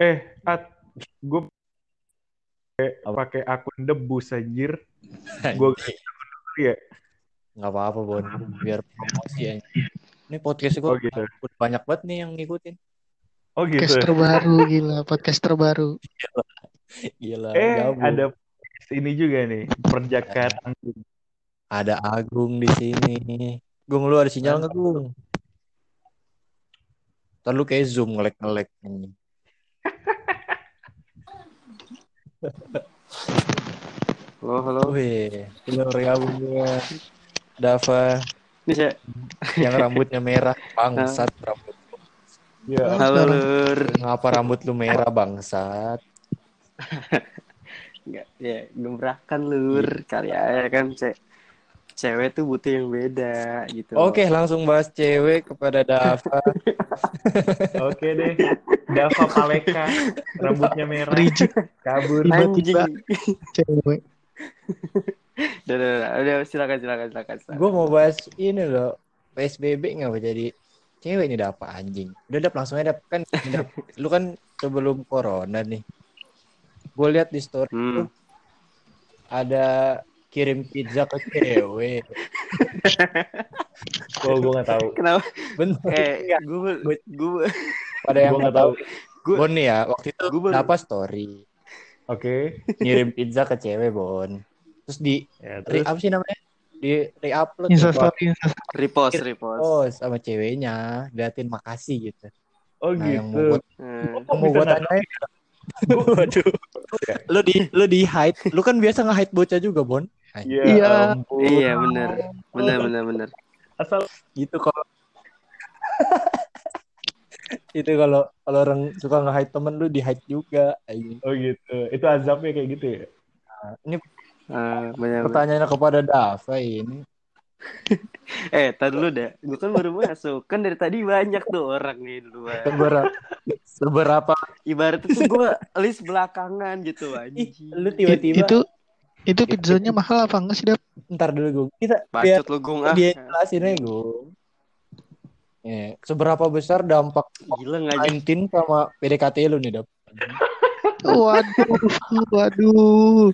Eh, At, gue pakai akun debus anjir. Gue ya. Nggak apa-apa, Bon. Biar promosi aja. Ini podcast gue Oh gitu. udah banyak banget nih yang ngikutin. Oh gitu. Podcast terbaru gila, podcast terbaru. Gila, Eh, gabung. ada ini juga nih, perjakaran. Ada Agung di sini. Gung, lu ada sinyal nggak, Gung? Ntar lu kayak Zoom ngelek-ngelek. anjing. Halo, halo. Wih, lu gabung juga. Dava Ini saya. yang rambutnya merah. Bangsat rambut. Ya, Halo, Lur. Ngapa rambut lu merah, bangsat? Enggak, ya gebrakan Lur. Kali aja kan ce cewek tuh butuh yang beda gitu. Oke, langsung bahas cewek kepada Dava. oke deh. Dava Paleka, rambutnya merah, Reject kabur. tiba-tiba cewek. Udah, udah, udah, udah, silakan, silakan, silakan. silakan. Gue mau bahas ini loh. PSBB nggak jadi cewek ini Dava anjing. Udah dap langsung aja Dap. kan Dap, lu kan sebelum corona nih. Gue lihat di story Hmm. tuh ada kirim pizza ke cewek. Oh, gue nggak tahu. Kenapa? Bener. Eh, gue, gue, Pada yang Gua nggak tahu. Gua- Bon nih ya, waktu itu Gua baru- dapat story Oke. ngirim pizza ke cewek Bon. Terus di Ya, terus apa sih namanya? Di re-upload Instastory, repost, repost. Oh, sama ceweknya, liatin makasih gitu. Oh Nah, yang mau gitu. buat Hmm. Kok mau nggak tanyain. Waduh. lu di lu di hide. Lu kan biasa nge-hide bocah juga, Bon. Ya Iya. ampun. Iya, benar. Benar, benar, benar. Asal Gitu kalau itu kalau kalau orang suka nge-hide temen lu di hide juga. oh gitu. Itu azabnya kayak gitu ya. Ini Ah, benar, benar. pertanyaannya kepada Dava ini. Eh, tadi dulu dah. Gue kan baru masuk. Kan dari tadi banyak tuh orang nih duluan. Seberapa seberapa Ibaratnya tuh gue list belakangan gitu anjing. lu tiba-tiba Itu itu pizzanya mahal apa enggak sih, Dap? ntar dulu gue. Kita biar Bacot lu gung ah. dia jelasin aja gue. Ya, seberapa besar dampak Gila nggak aja. 19 sama PDKT lu nih, Dap? Waduh, waduh.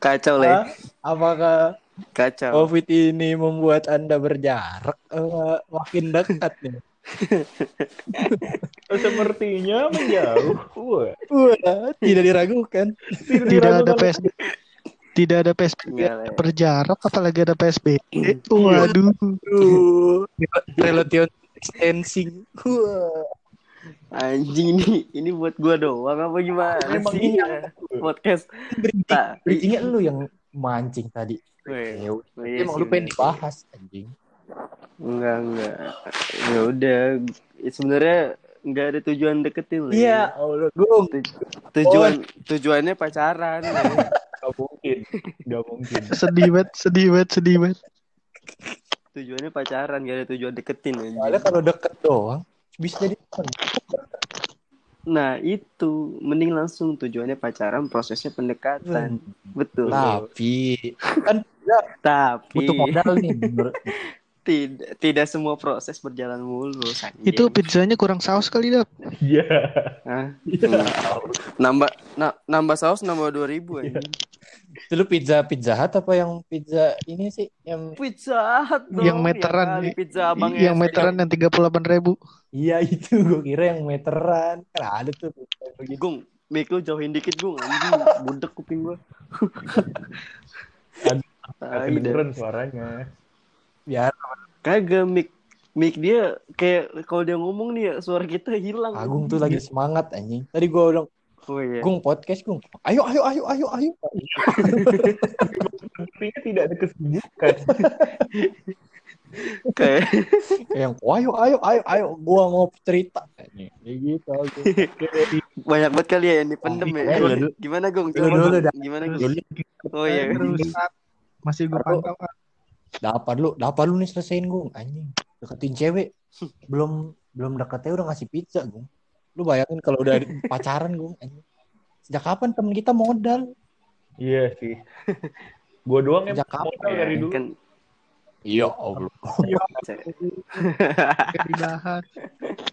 Kacau le. Apakah Kacau. COVID ini membuat Anda berjarak eh, makin dekat nih? Sepertinya menjauh. Wah. Wah, tidak diragukan. Tidak ada PSB. Tidak ada PSBB Enggak, Le. berjarak apalagi ada PSBB. Waduh. Aduh, relation. Wah. Anjing ini ini buat gua doang apa gimana Emang sih? iya. Podcast. Bridging, Tak. bridgingnya lu yang mancing tadi. Ya udah, oh iya emang lu pengen dibahas anjing. Enggak, enggak. Ya udah, sebenarnya enggak ada tujuan deketin Le. Iya, Allah, Gung. Tujuan tujuannya pacaran. Le. Gak mungkin. Gak mungkin. Sedih banget, sedih banget, sedih banget. Tujuannya pacaran, gak ada tujuan deketin Soalnya kalau deket doang bisa jadi. Nah, itu mending langsung tujuannya pacaran, prosesnya pendekatan. Betul. Tapi kan Tapi butuh modal nih. tidak tidak semua proses berjalan mulus. anjing. Itu pizzanya kurang saus kali, Dap. Iya. Hah? nambah na- nambah saus nambah dua ribu Iya. anjing. Itu lu pizza pizza hut apa yang pizza ini sih yang Pizza Hut dong. Yang meteran, ya pizza abang yang meteran yang 38 ribu. Iya itu gue kira yang meteran kan ada tuh. Gung, mic lu jauhin dikit Gung anjing, budek kuping Tai dah. Kedengeran suaranya. Biar Kagak mic mic dia kayak kalau dia ngomong nih ya suara kita hilang. Agung tuh lagi semangat anjing. Tadi gue bilang, Oh iya. Gung podcast Gung. Ayo ayo ayo ayo ayo. Sepertinya tidak ada kesibukan. Kayak yang ayo ayo ayo ayo gua mau cerita Kayak gitu banyak banget kali ya yang dipendem ya. Gimana Gung? Coba. Gimana Gung? Oh iya. Masih gue pantau. Dapat lu dapat lu nih selesaiin Gung anjing. Deketin cewek belum belum deketnya udah ngasih pizza Gung. Lu bayangin kalau udah pacaran Gung anjing. Sejak kapan temen kita modal? Iya sih. Gue doang yang Sejak kapan? modal dari dulu. Kan Iya Allah. Dibahas.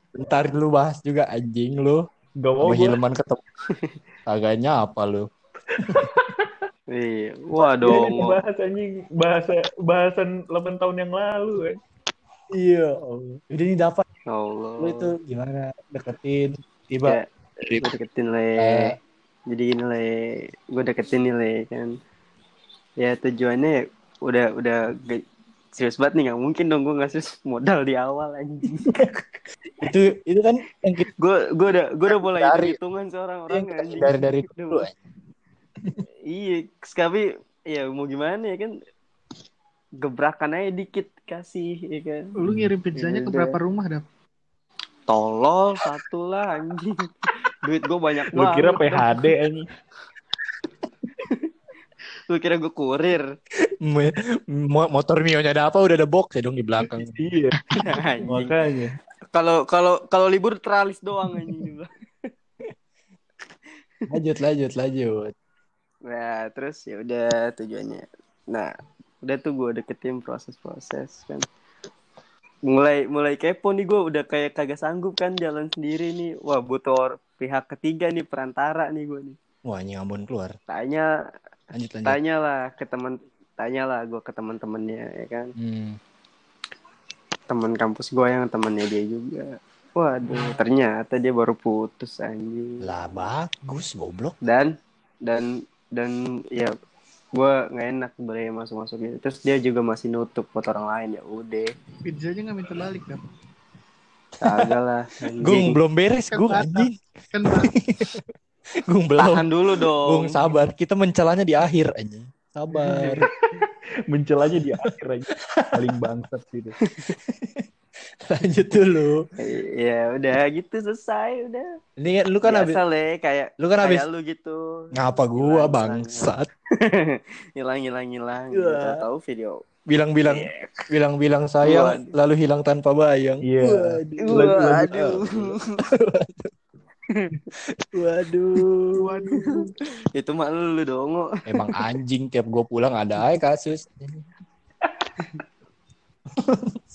Bentar lu bahas juga anjing lu. Gak mau gue. Hilman ketemu. Kagaknya apa lu? Iya. Wah Ini dong. bahas anjing bahasa bahasan 8 tahun yang lalu kan. Iya. Udah ini dapat Allah. lu itu gimana deketin tiba Kayak gue deketin le. Eh. Jadi gini le, gue deketin nih le kan. Ya tujuannya udah udah ge- serius banget nih nggak mungkin dong gue ngasih modal di awal anjing. itu itu kan yang kita gue gue udah gue udah mulai Dari- hitungan seorang orang yang anjing. dari Udah dulu. iya tapi ya mau gimana ya kan gebrakan aja dikit kasih ya kan Lu ngirim pizzanya ke berapa rumah, Dap? tolol satu lah anjing duit gue banyak Lu kira banget. PHD anjing. lu kira gue kurir motor Mio-nya ada apa udah ada box ya dong di belakang. Iya, makanya. kalau kalau kalau libur teralis doang anjing. Lanjut lanjut lanjut. Nah terus ya udah tujuannya nah udah tuh gue deketin proses-proses kan mulai mulai kepo nih gue udah kayak kagak sanggup kan jalan sendiri nih wah butuh pihak ketiga nih perantara nih gue nih Wah, ini Ambon keluar. tanya Lanjut lanjut. tanya lah ke teman tanya lah gue ke teman-temannya ya kan Hmm. teman kampus gue yang temannya dia juga waduh ternyata dia baru putus anjing Lah bagus goblok. dan dan dan ya gue nggak enak sebenarnya masuk masuk gitu terus dia juga masih nutup buat orang lain ya udah Pizzanya nggak minta balik, Dap. kagak lah Gung belum beres, Kan Gung anjing. Kan Gung belum. tahan dulu dong Gung sabar, kita mencelanya di akhir anjing. Sabar. Mencelanya di akhir aja. Paling bangsat gitu. lanjut dulu. ya udah gitu selesai udah Ini lu kan habis le kayak lu kan habis lu gitu ngapa gua Hilang, bangsat. hilang hilang hilang tahu video Bilang-bilang Iya. bilang-bilang sayang Waduh. lalu hilang tanpa bayang. Iya. Waduh. Lagu- lagu- Waduh. Waduh. waduh. itu mah lu dong Emang anjing tiap gue pulang ada aja kasus.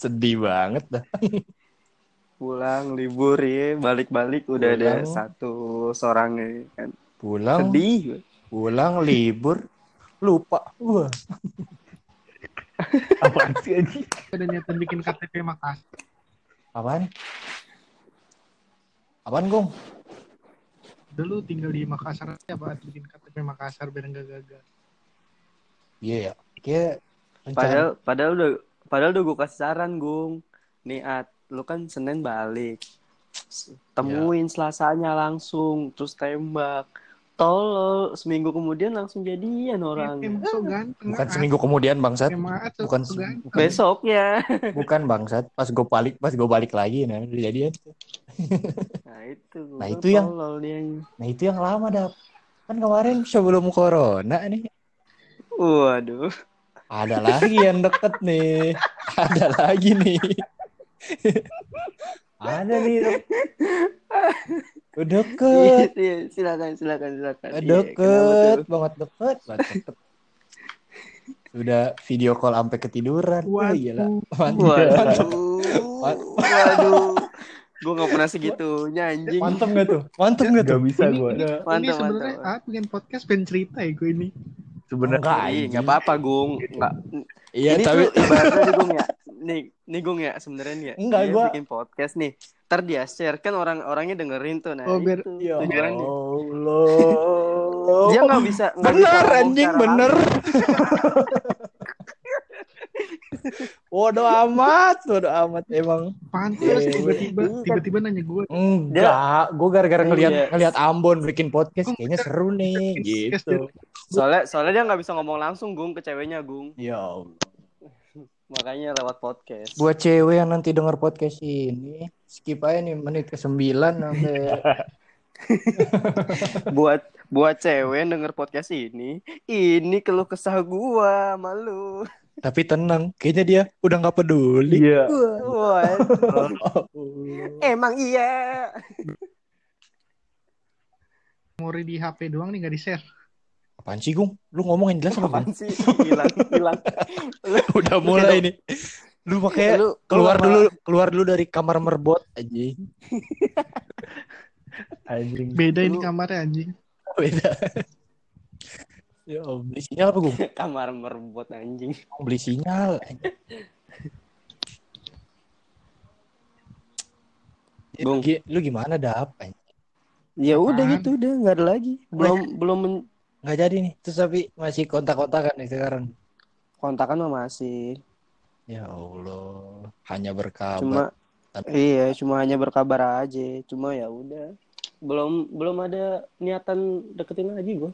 Sedih banget dah. pulang libur ya balik-balik udah ada satu seorang ya kan Pulang, sedih pulang libur, lupa. Wah. Apaan sih anjing? Ada niatan bikin KTP Makassar. Apaan? Apaan, Gong? Udah lu tinggal di Makassar aja apa bikin KTP Makassar biar nggak gagal. Iya ya. Kayak rencana. padahal padahal udah padahal udah gue kasih saran gung nih At, lu kan senin balik temuin selasanya langsung terus tembak tolol seminggu kemudian langsung jadian orang Em, so ganteng. bukan At. seminggu kemudian bangsat. So- Bukan so ganteng. besoknya Bukan bangsat. Pas gue balik, pas gue balik lagi nah udah jadian. nah itu Nah, itu yang- tolol dia Nah, itu yang lama dah. Kan kemarin sebelum corona nih waduh ada lagi yang deket nih. Ada lagi nih. ada nih. Udah deket. Iya, iya, silakan silakan silakan Iya, deket banget deket banget deket. Sudah video call sampai ketiduran. Wah, gila. Mantap. waduh waduh gue nggak pernah segitunya anjing Mantap gak tuh? Mantap gak tuh? Gak bisa gue. ini sebenarnya. At bikin podcast pengen cerita ya gue ini. Sebenarnya Enggak, anjing. nggak apa-apa gung nggak Iya, ini tapi tuh ibaratnya nih gung ya nih nih gung ya sebenarnya nih ya Enggak, gua- bikin podcast nih ntar dia share kan orang-orangnya dengerin tuh nah Oh, biar- itu ya tujuannya. Allah. dia nggak bisa nggak bisa bener ngomong anjing bener. Waduh amat, waduh amat emang. Pantes Iya, tiba-tiba iya. tiba-tiba nanya gue. Enggak, gue gara-gara ngelihat Iya. ngelihat Ambon bikin podcast kayaknya seru nih gitu. soalnya soalnya dia nggak bisa ngomong langsung gung ke ceweknya gung Ya Allah. Makanya lewat podcast Buat cewek yang nanti denger podcast ini, skip aja nih menit ke 9 sampai buat buat cewek yang denger podcast ini ini keluh kesah gua malu tapi tenang, kayaknya dia udah nggak peduli. Iya. Wah, emang iya Memori di HP doang nih nggak di share. Apaan sih, Gung? Lu ngomongin jelas apa? apaan sih hilang hilang udah mulai nih. Lu makanya Lu- lu keluar lama- dulu keluar dulu dari kamar merbot aja. Anjing. Beda ini Lu- kamarnya anjing. Beda. ya, beli sinyal apa gue? Kamar merebut anjing. Beli sinyal. Bung. Gi- Lu gimana dah apa? Ya udah gitu udah nggak ada lagi. Belum belum men- Nggak jadi nih. Terus tapi masih kontak-kontakan nih sekarang. kontakan mah masih. Ya Allah, hanya berkabar. Cuma iya, cuma hanya berkabar aja. Cuma ya udah. Belum belum ada niatan deketin lagi gue.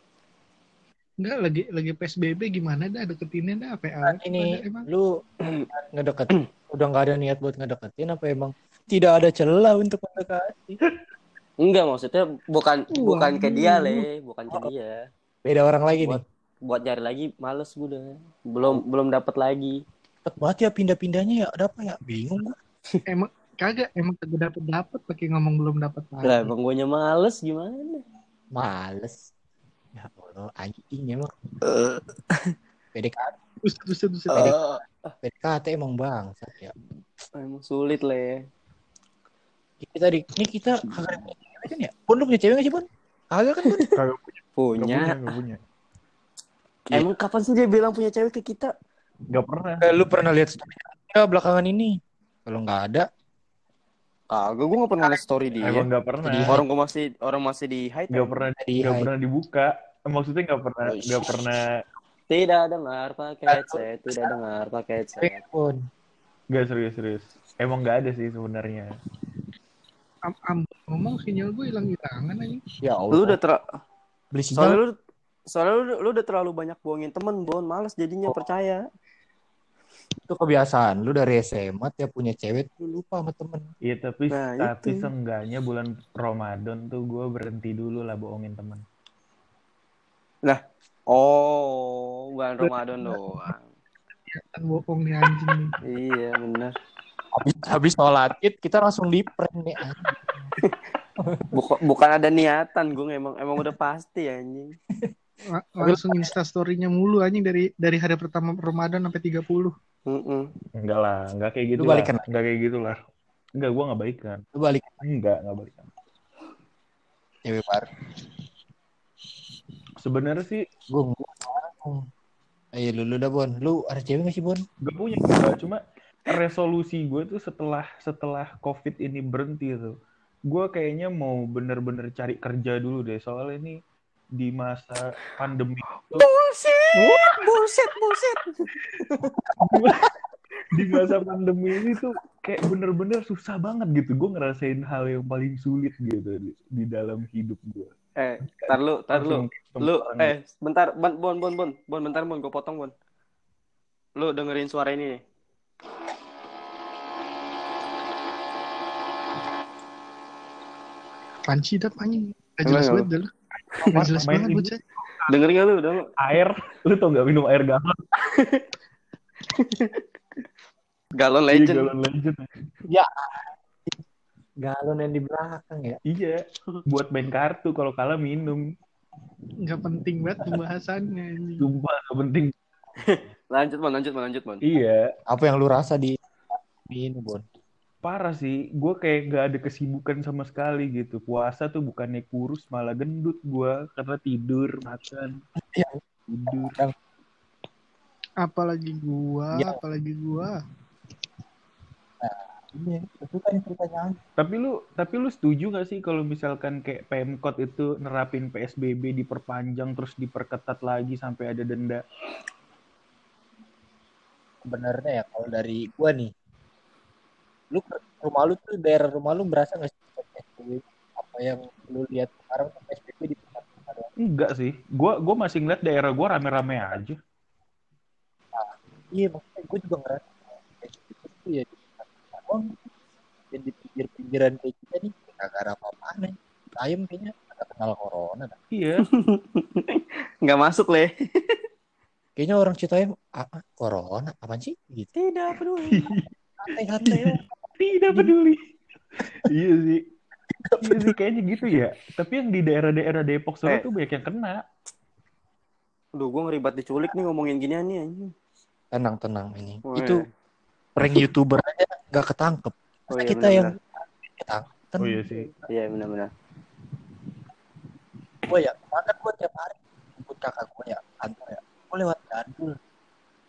Enggak lagi lagi PSBB gimana dah deketinnya dah apa Nah, ini emang lu ngedeket udah nggak ada niat buat ngedeketin apa emang tidak ada celah untuk mendekati Enggak maksudnya bukan bukan ke dia le, bukan ke dia. Beda orang lagi nih. Buat buat cari lagi males gue udah. Belum belum dapat lagi. cepet banget ya pindah-pindahnya ya. Ada apa ya? Bingung gua. Emang kagak. Emang kagak dapet dapet. Pakai ngomong belum dapet Lah bang gue males. Gimana? males. Ya Allah anjing emang. PDKT Buset, buset, buset. Eh, PDKT emang bang ya. Emang sulit le. kita di ini kita kagak punya cewek kan ya? Pun lu punya cewek nggak sih pun? Kagak kan pun? Kagak punya. Nggak punya. Punya. Nggak punya. Emang kapan sih dia bilang punya cewek ke kita? Nggak pernah. Eh, lu pernah lihat story ya belakangan ini kalau nggak ada Kagak, gue gak pernah liat story dia. Emang nggak pernah. Orang gue masih orang masih di hide. Nggak pernah. Nggak hai. pernah dibuka. Maksudnya nggak pernah. Nggak pernah. Tidak dengar pakai headset, tidak dengar pakai headset. cewek pun Nggak serius serius. Emang nggak ada sih sebenarnya. Am, am, ngomong sinyal gue hilang hilangan aja ya Allah Lu udah ter beli soalnya sinyal lu soalnya lu, lu udah terlalu banyak bohongin temen, Bon. Males jadinya percaya. itu kebiasaan lu dari SMA tiap punya cewek lu lupa sama temen Iya tapi Nah, tapi itu. seenggaknya bulan Ramadan tuh gue berhenti dulu lah bohongin teman. Oh, bulan Ramadan doang. kan bohong nih anjing nih iya, bener. habis habis sholat id kita langsung di prank nih anjing. Bukan bukan ada niatan, gue emang emang udah pasti anjing. La- langsung instastorynya mulu anjing dari dari hari pertama Ramadan sampai 30 Mm-mm. Enggak lah, enggak kayak gitu Lu lah. balikan. Enggak kayak gitu lah. Enggak, gue nggak baikan. lu balik Enggak, nggak balikan. cewek baru Sebenarnya sih gue ayo lu lu dah bon lu ada cewek gak sih bon gak punya. Cuma resolusi gue tuh setelah setelah COVID ini berhenti tuh. Gue kayaknya mau bener-bener cari kerja dulu deh. Soalnya ini di masa pandemi itu, Bullshit, bullshit, bullshit. di masa pandemi ini tuh kayak bener-bener susah banget gitu. Gue ngerasain hal yang paling sulit gitu di, di dalam hidup gue. Eh, tar lu, tar lu. Lu, eh, bentar, bon, bon, bon, bon, bon, bentar, bon, gue potong, bon. Lu dengerin suara ini nih. Panci dap anjing Gak jelas lu? banget dah lu Gak jelas banget bocah Dengerin gak lu? Udah, air, lu tau gak minum air galon? Galon Iya, Legend. galon legend. galon yang di belakang ya Iya, buat main kartu kalau kalah minum. Gak penting banget pembahasannya Sumpah gak penting. Lanjut, bon, lanjut, bon, lanjut, bon. Iya, apa yang lu rasa di di ini bon parah sih. Gue kayak gak ada kesibukan sama sekali gitu. Puasa tuh bukannya kurus, malah gendut gue karena tidur, makan, Iya. tidur. Apalagi gua Ya. Apalagi gua ini itu kan ceritanya Tapi lu, tapi lu setuju gak sih kalau misalkan kayak Pemkot itu nerapin PSBB diperpanjang terus diperketat lagi sampai ada denda? sebenarnya ya kalau dari gua nih lu ke- rumah lu tuh daerah rumah lu berasa nggak sih PSBB apa yang lu lihat sekarang PSBB di tempat ada Enggak sih. Gue gua masih ngeliat daerah gue rame-rame aja. iya maksudnya gue juga ngerasa PSBB itu ya di tempat doang dan di pinggir-pinggiran kayak kita nih kagak ada apa-apaan nih ayam kayaknya ada kenal corona dah. Iya. Nggak masuk, Le. kayaknya orang Citayam ah, ah, corona apaan sih gitu Tidak peduli. santai-santai Tidak peduli. iya sih. Iya sih kayaknya gitu ya. Tapi yang di daerah-daerah Depok Solo Eh. tuh banyak yang kena. Duh, gue ngeribat diculik nih ngomongin ginian nih, anjing. tenang tenang ini Oh, itu iya. prank youtuber aja nggak ketangkep Oh, Masa iya, kita yang ketangkep Oh iya sih. Iya, benar-benar. gue ya makan gue tiap hari jemput kakak gue ya kantor ya gue lewat gandul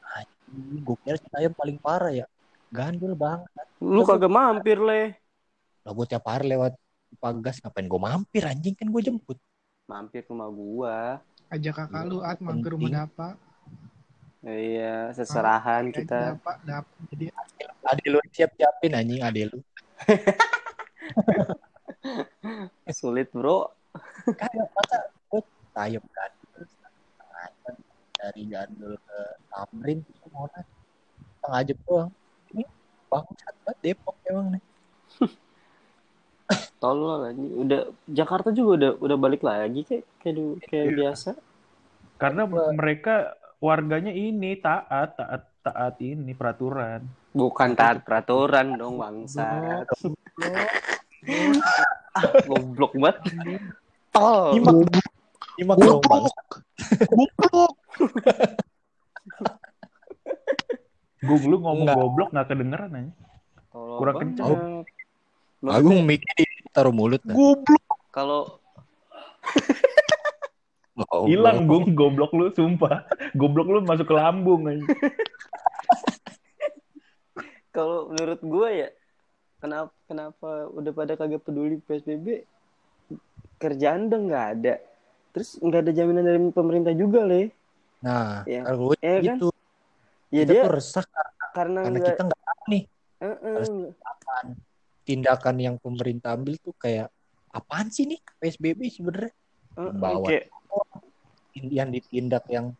anjing gue kira Citayam paling parah ya gandul banget Lu kagak mampir, Le. lah gue tiap hari lewat pagas ngapain gue mampir anjing kan gue jemput Mampir ke rumah gua. Ajak kakak lu at mampir rumah. Dapa. Iya, seserahan Kayak kita. Dapa, Dapa. Jadi ade lu siap siapin anjing ade lu Sulit, Bro. kayak masa gue tayem jam dari gandul ke Tamrin itu mau naik setengah jam doang bangsat banget Depok emang nih Tolol anjing. Udah Jakarta juga udah udah balik lagi kayak kayak kayak Iya. biasa. Karena mereka warganya ini taat, taat, taat ini peraturan. Bukan taat peraturan dong, bangsat. ah, goblok banget. Oh, nyimak nyimak dong goblok. Gung lu ngomong Enggak. goblok nggak kedengeran aja. kurang kenceng. Maksudnya, Agung mikir taruh mulut dah. Goblok. Kalau Oh, Hilang Gung goblok lu sumpah. Goblok lu masuk ke lambung aja. kalau menurut gue ya kenapa kenapa udah pada kagak peduli PSBB kerjaan udah nggak ada terus nggak ada jaminan dari pemerintah juga le Nah, kalau gue Iya kan? gitu. Ya kita dia tuh resah karena karena nggak kita nggak tahu nih eh, eh, harus apaan. Tindakan yang pemerintah ambil tuh kayak apaan sih nih PSBB sebenarnya? eh, Bawa. kayak Yang ditindak yang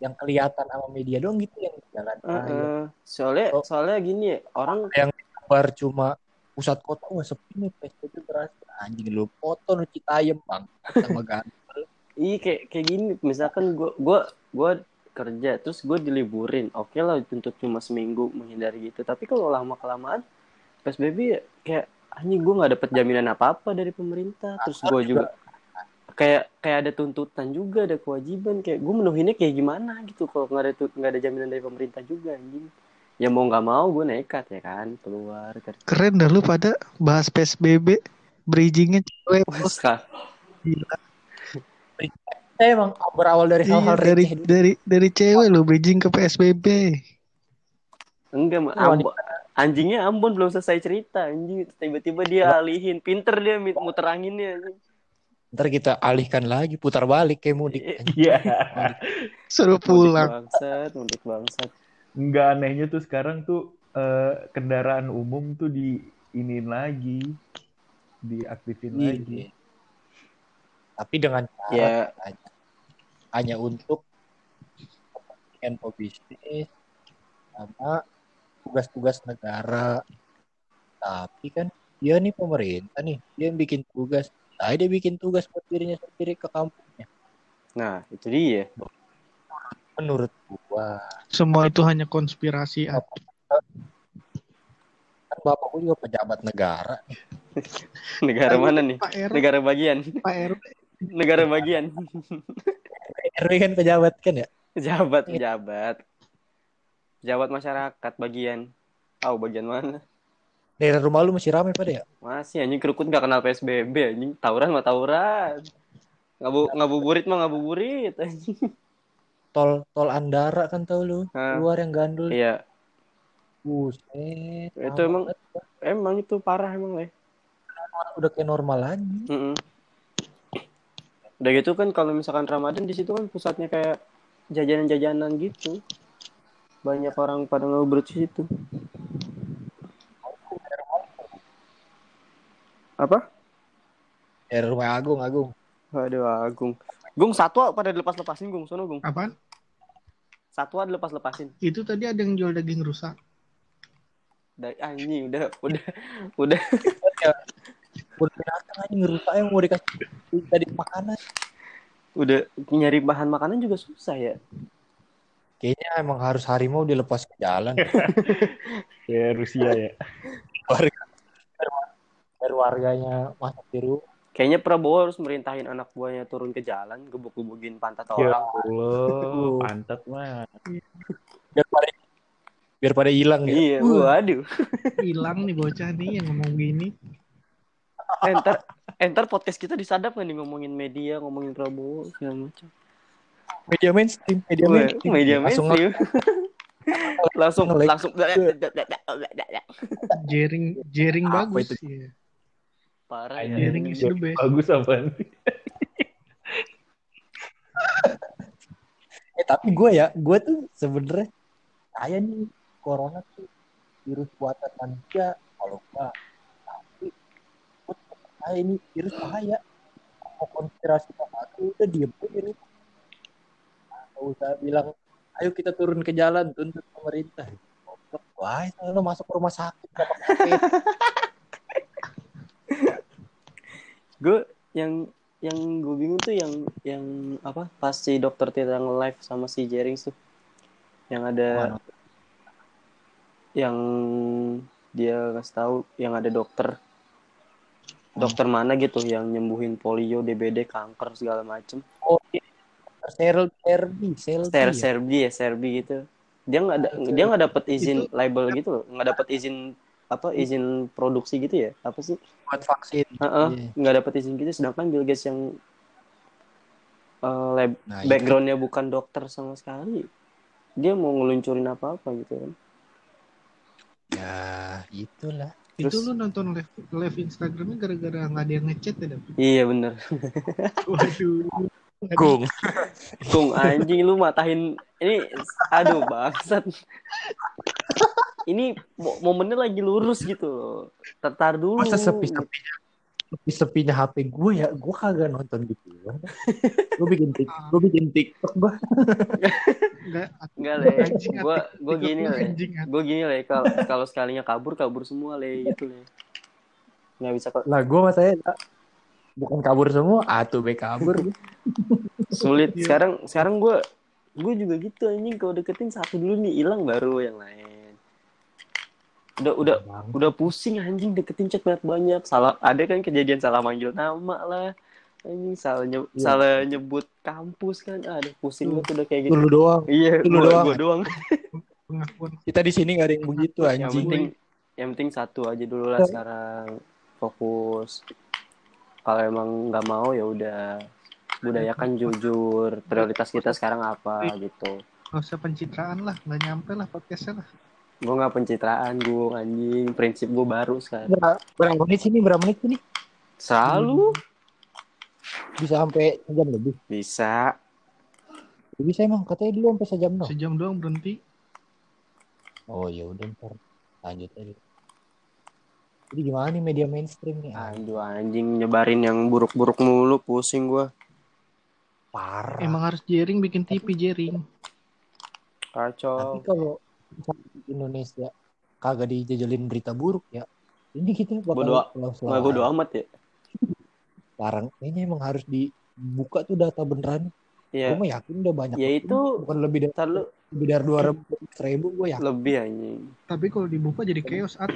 yang kelihatan sama media doang gitu yang jalan raya. eh. soalnya Oh. soalnya gini ya orang Kabar cuma pusat kota wah sepi nih PSBB berasa anjing lu foto nu Citayam bang sama. Iya kayak kayak gini misalkan gua gua gua kerja terus gue diliburin oke lah untuk cuma seminggu menghindari gitu tapi kalau lama kelamaan PSBB ya kayak anjing gue nggak dapet jaminan apa apa dari pemerintah terus gue juga kayak kayak ada tuntutan juga ada kewajiban kayak gue menuhinnya kayak gimana gitu kalau nggak ada nggak ada jaminan dari pemerintah juga anjing ya mau nggak mau gue nekat ya kan keluar kerja Keren dah lu pada bahas PSBB. Bridgingnya cewek. Kak. Gila. Saya emang berawal dari Iya, hal-hal dari receh dulu. dari dari cewek lu bridging ke PSBB. Enggak, Ma. Wah, Ambo- anjingnya Ambon belum selesai cerita anjing. Tiba-tiba dia alihin. Pinter dia muter anginnya. anjing. Ntar kita alihkan lagi putar balik kayak mudik. Iya. anjing. Iya. Suruh Mudik pulang. bangsat, mudik bangsat. Nggak anehnya tuh sekarang tuh eh, kendaraan umum tuh di iniin lagi, diaktifin Iya. lagi. Tapi dengan cara Ya, hanya, hanya untuk kepentingan pebisnis sama tugas-tugas negara. Tapi kan dia nih pemerintah nih, dia yang bikin tugas. Nah, dia bikin tugas buat dirinya sendiri ke kampungnya. nah itu dia. Menurut gua, Semua itu hanya konspirasi. At. kan bapak gua juga pejabat negara. Negara mana nih? Pak Negara bagian. Pak RW. Negara bagian. RW kan pejabat kan ya? Pejabat, pejabat. Pejabat masyarakat bagian. Tahu bagian mana? Daerah rumah lu masih ramai pada ya? Masih anjing kerukut nggak kenal PSBB anjing. Tawuran mah tawuran. Ngabu ngabuburit mah ngabuburit anjing. Tol tol Andara kan tau lu, Hah. keluar yang gandul. Iya, Buset. Itu emang- emang itu parah emang le. udah kayak normal lagi. Mm-mm. Udah gitu kan kalau misalkan Ramadan di situ kan pusatnya kayak jajanan-jajanan gitu. Banyak orang pada ngobrol di situ. Apa? Dari rumah Agung, Agung. Aduh, Agung. Gung satwa pada dilepas-lepasin Gung, sono Gung. Apaan? Satwa dilepas-lepasin. Itu tadi ada yang jual daging rusak. Dari anjing udah udah udah Udah binatang aja ngerusak yang mau dikasih tadi makanan. udah nyari bahan makanan juga susah ya. Kayaknya emang harus harimau dilepas ke jalan. Ya Rusia ya. Warga, biar warganya masuk di rumah. Kayaknya Prabowo harus merintahin anak buahnya turun ke jalan, gebuk-gebukin pantat Ya orang. Allah, pantat mah. Biar pada biar pada hilang ya. Iya, waduh. Hilang nih bocah nih yang ngomong gini. Eh, ntar, eh, podcast kita disadap kan nih ngomongin media, ngomongin Prabowo segala macam. Media mainstream, media mainstream. media Langsung mainstream. langsung langsung Jering jering Apa bagus. itu? Iya. parah ya. Jering is the best. Bagus apaan sih? Eh tapi gue ya, gue tuh sebenernya saya nih corona tuh virus buatan manusia kalau enggak percaya ini virus bahaya. Mau konspirasi tuh udah diem aja nih. Nggak usah bilang ayo kita turun ke jalan tuntut pemerintah. Wah itu lo masuk ke rumah sakit gue yang yang gue bingung tuh yang yang apa pas si dokter Tira nge-live sama si Jering tuh. Yang ada yang dia ngasih tahu yang ada dokter dokter mana gitu yang nyembuhin polio DBD kanker segala macem. Oh iya. Serbi Selbi Ser ya? Serbi ya Serbi gitu. Dia nggak ada dia nggak dapet izin label gitu loh. Nggak dapet izin apa izin produksi gitu ya? Apa sih? Buat vaksin. Heeh, Iya. nggak dapet izin gitu. Sedangkan Bill Gates yang uh, lab nah, backgroundnya bukan dokter sama sekali. Dia mau ngeluncurin apa-apa gitu kan. Itu, ya itulah Itu Terus- lu nonton live, live Instagramnya gara-gara nggak ada yang ngechat ya, Dav? iya bener. Waduh. Gung. Kung anjing lu matahin. Ini aduh bangsat. Ini mo- momennya lagi lurus gitu loh. Tetar dulu. Masa sepi sepinya sepi sepinya HP gue ya gue kagak nonton gitu gue bikin tik gue bikin tiktok gue Enggak, enggak le. gua TikTok gini le. gue gini le. Kalau kalau sekalinya kabur kabur semua le. Gitu le. Nggak bisa kok. Lah gue masanya bukan kabur semua atuh be kabur. Sulit. Iya. sekarang sekarang gue gue juga gitu anjing. Kalau deketin satu dulu nih hilang baru yang lain udah udah udah pusing anjing deketin chat banyak banyak salah ada kan kejadian salah manggil nama lah. Anjing salah nye- Iya. salah nyebut kampus kan. Aduh pusing Tuh. banget udah kayak gitu. Dulu doang. Iya Lu doang. gua doang. Kita di sini gak ada yang begitu yang anjing. penting yang penting satu aja dulu lah sekarang. Fokus. Kalau emang nggak mau ya udah. Budayakan jujur. Prioritas kita sekarang apa gitu. Gak usah pencitraan lah, nggak nyampe lah podcastnya lah. Gue nggak pencitraan gue anjing. Prinsip gue baru sekarang. Berapa, berapa menit sini berapa menit sini selalu. Bisa sampai sejam lebih. Bisa. Bisa emang katanya dulu sampai sejam dong. Sejam doang berhenti. oh ya udah ntar. Lanjut aja. Jadi gimana nih media mainstream nih? Aduh anjing. Nyebarin yang buruk-buruk mulu. Pusing gua. parah. Emang harus jering bikin TV jering. tapi Kacau. kalau misalnya di Indonesia kagak dijajalin berita buruk ya ini kita bakal Bodo- kalau Nggak bodo amat ya. larang kayaknya emang harus dibuka tuh data beneran Iya. gue yakin udah banyak Ya itu bukan lebih dari ntar lu lebih dari dua ribu gue yakin lebih anjing. Tapi kalau dibuka jadi chaos. At,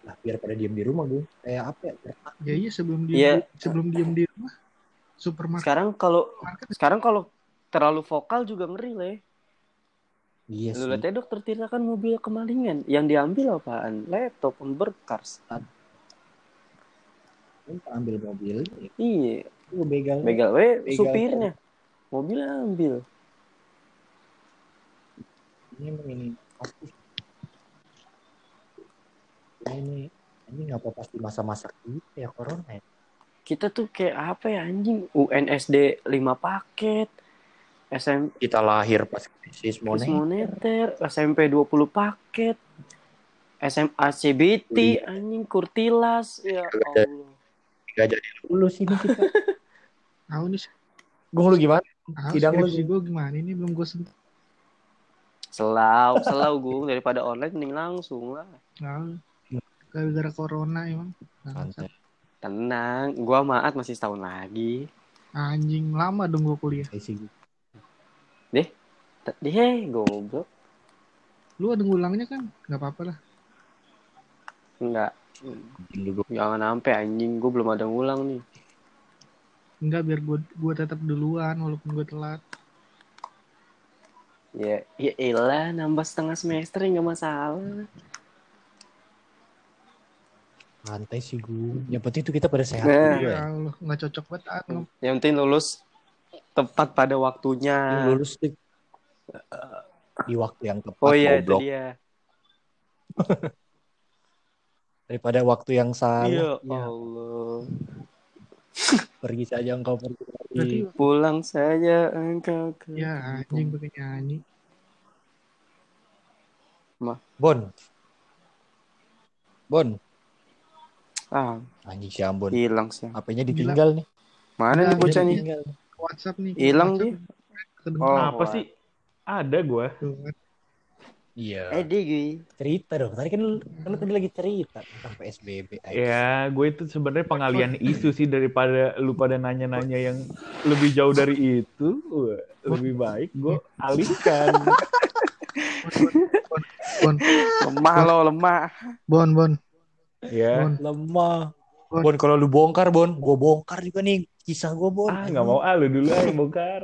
lah biar pada diem di rumah gue kayak apa ya ya iya sebelum diem, sebelum diem di rumah. Supermarket. Sekarang kalau sekarang kalau terlalu vokal juga ngeri le. Iya Lu sih lihat dokter Tirta kan mobil kemalingan. Yang diambil apaan? Laptop on berkars. Kan ambil mobil Iya. gue begal Begal we Begal. supirnya. Mobil ambil. ini emang ini pasti ini ini ngapa pasti masa-masa gitu ya corona ya Kita tuh kayak apa ya anjing? UNSD 5 paket. SM kita lahir pas krisis Moneter. moneter moneter, SMP 20 paket, SMA CBT, anjing kurtilas, ya Allah. gak jadi lulus ini kita Tahu nih. gue lu gimana Tahu Sidang lu skripsi gue gimana ini belum gue sentuh. Selau, selau gue daripada online mending langsung lah. Tahu. Gara-gara corona emang. Tenang, gua maat masih setahun lagi. Anjing lama dong gue kuliah. Sih T- Deh, goblok. Lu ada ngulangnya kan? Gak apa-apa lah. Enggak, jangan sampai anjing, gua belum ada ngulang nih. Enggak biar gue gue tetap duluan walaupun gue telat. Ya, ya elah, nambah setengah semester nggak masalah. Santai sih gue. Yang penting tuh kita pada sehat. Nah, Iya. Ya, lu nggak cocok banget ah, yang penting lulus tepat pada waktunya. Lu lulus di, di waktu yang tepat. Oh iya itu dia. Daripada waktu yang salah. Iya Ya, Allah. pergi saja engkau pergi. Berarti Pulang saja engkau ke ya anjing pakai nyanyi. Bon. Bon. Ah, Anjing si Ambon. hilang sih. HP-nya ditinggal nih. Mana nih Ada, WhatsApp nih. Hilang dia. Oh, Apa sih? Ada gue. kan. Iya. Eh, dia gue. cerita dong. Tadi kan lu, kan lu tadi lagi cerita tentang PSBB. Ya, gue itu sebenarnya pengalian isu sih daripada lu pada nanya-nanya yang lebih jauh dari itu. Wah, lebih baik gue alihkan. Bon, Lemah lo, lemah. bon, bon, ya. bon. Lemah. Bon. Bon, kalau lu bongkar, Bon, gue bongkar juga nih kisah gue, Bon. Ah, nggak mau ah lu dulu aja bongkar.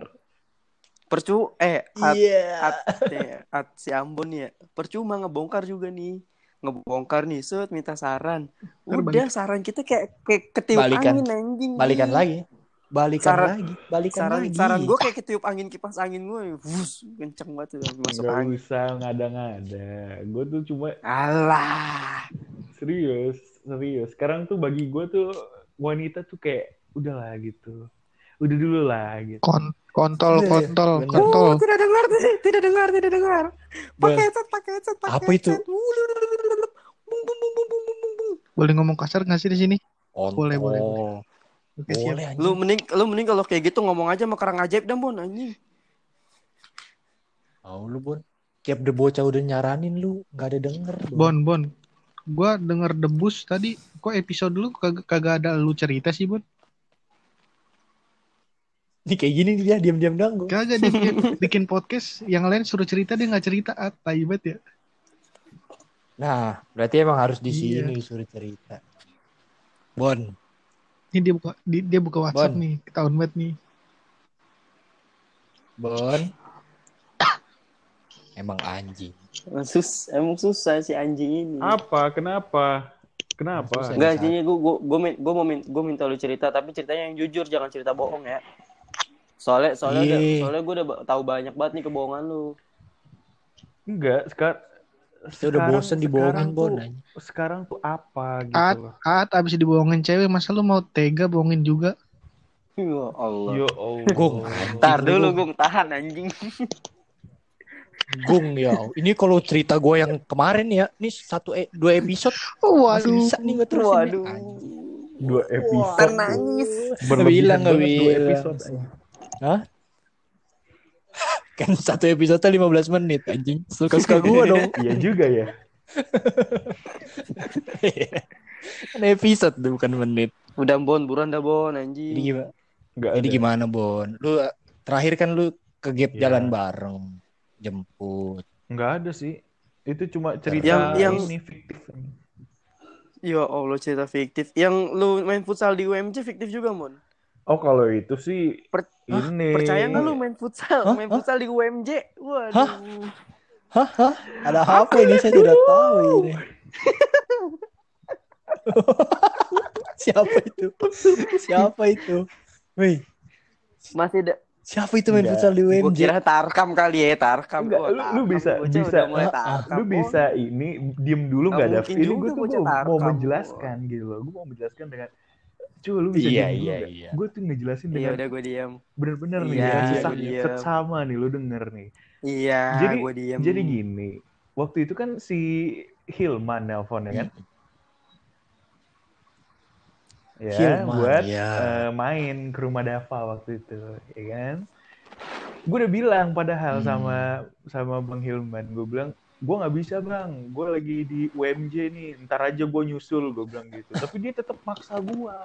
Percu eh at, Iya. at, eh, at si Ambon ya. Percuma ngebongkar juga nih. Ngebongkar nih, set minta saran. Ntar Udah saran kita kayak kayak ketiup Balikan. angin anjing. Balikan lagi. Balikan Saran- lagi. Balikan Saran lagi. saran gue kayak ketiup angin kipas angin gue. Wus, kenceng banget tuh masuk Nggak angin. usah ngada-ngada. Gue tuh cuma Alah. serius, serius. Sekarang tuh bagi gue tuh wanita tuh kayak udahlah gitu. Udah dulu lah gitu. Kon kontol, Iya, kontol, bener. kontol. Oh, tidak dengar, tidak, tidak dengar, tidak dengar. Pakai headset, pakai headset, pakai Apa itu? headset. Bung, bung, bung, bung, bung, bung, bung, bung. Boleh ngomong kasar nggak sih di sini? Kontol. Boleh, boleh, Oke, siap. Boleh, anjing. Lu mending lu mending kalau kayak gitu ngomong aja sama kerang ajaib dah, Bon, anjing. Mau lu, Bon. Tiap de bocah udah nyaranin lu, nggak ada denger. Bon, Bon. Gua denger debus tadi, kok episode dulu kagak kagak ada lu cerita sih, Bon? Ini kayak gini dia, diam-diam doang. gua. Kagak dia bikin, bikin podcast, yang lain suruh cerita dia nggak cerita, ah, tai banget ya. Nah, berarti emang harus di Iya. sini suruh cerita. Bon, Ini dia buka di- dia buka WhatsApp Bon. nih, ketahuan banget nih. Bon. Emang anjing. Sus, emang susah si anjing ini. Apa? Kenapa? Kenapa? Enggak, intinya gue gue gue gue mau gua minta lu cerita, tapi ceritanya yang jujur, jangan cerita bohong ya. Soalnya soalnya udah, Iya. soalnya gue udah tahu banyak banget nih kebohongan lu. Enggak, sekarang Saya udah bosen dibohongin, Bon. tuh, sekarang tuh apa gitu At, loh. at, abis dibohongin cewek, masa lu mau tega bohongin juga? Ya Allah. Ya Allah. Gung. Tar dulu, Gung. gue tahan anjing. Gung ya. Ini kalau cerita gue yang kemarin ya, ini satu e- dua episode Oh, masih waduh. bisa nih gue terusin. nih. Waduh. Anjing. Dua episode. Ntar nangis. Berlebihan Bilang, dua bilang. Hah? Kan satu episode 15 menit anjing. Suka-suka gue dong. Iya juga ya. kan episode tuh, bukan menit. Udah Bon, buruan dah Bon Jadi anjing. gimana? Enggak Jadi gimana, Bon? Lu terakhir kan lu ke gap Iya. jalan bareng. Jemput. Enggak ada sih. Itu cuma cerita Yang- yang- ini fiktif. Ya Allah cerita fiktif. Yang lu main futsal di UMJ fiktif juga Mon. Oh kalau itu sih Per- ini Percaya nggak lu main futsal? Hah? Main Hah? futsal di UMJ? Waduh. Hah? Hah? Ada apa ini? Saya tidak tahu ini. Siapa itu? Siapa itu? Wih, Masih ada. Siapa itu main Enggak. futsal di Gue UMJ? kira tarkam kali ya, tarkam. Enggak, lu- lu bisa- Bocah bisa. udah mulai Ah, ah. tarkam, lu bisa ini diem dulu Nggak nggak ada ini juga gue tuh mau, mau menjelaskan gitu loh gue mau menjelaskan dengan cuy lu bisa Iya, diem dulu iya, nggak? iya. gue tuh ngejelasin Iya dengan udah gue diam. bener-bener nih Iya, ya, iya, sesak- iya. seksama nih lu denger nih Iya, Jadi- gue diam. jadi gini waktu itu kan si Hilman nelpon ya kan ya Hilman, buat ya. eh, main ke rumah Dava waktu itu ya kan gue udah bilang padahal Hmm. sama sama Bang Hilman gue bilang gue nggak bisa bang gue lagi di UMJ nih ntar aja gue nyusul gue bilang gitu tapi dia tetap maksa gue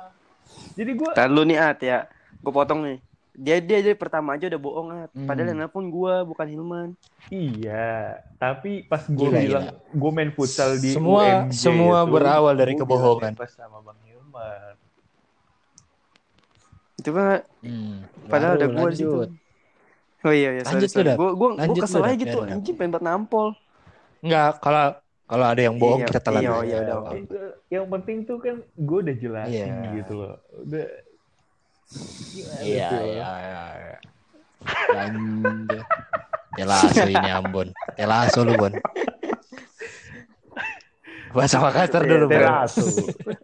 jadi gue Ntar lu nih At ya. Gue potong nih. Dia dia dia pertama aja udah bohong At. Padahal Hmm. yang nelpon gue bukan Hilman. iya tapi pas gue bilang gue main futsal di Semua- UMJ semua itu, berawal dari kebohongan. Pas sama Bang Hilman Itu kan Hmm, padahal ada gue di situ. lanjut. Oh iya iya sorry Lanjut sorry. Gue gue gue Lanjut kesel aja gitu. Dat. Anjing pengen buat nampol. Enggak, kalau Kalau ada yang bohong Iya, kita telan. iya, aja. iya, udah, oke. Itu yang penting tuh kan gue udah jelasin Iya. gitu loh. Udah Iya, tuh? iya, iya. iya. Anjir. Telaso ini Ambon. Telaso lu, Bon. Bahasa Makassar dulu. Telaso.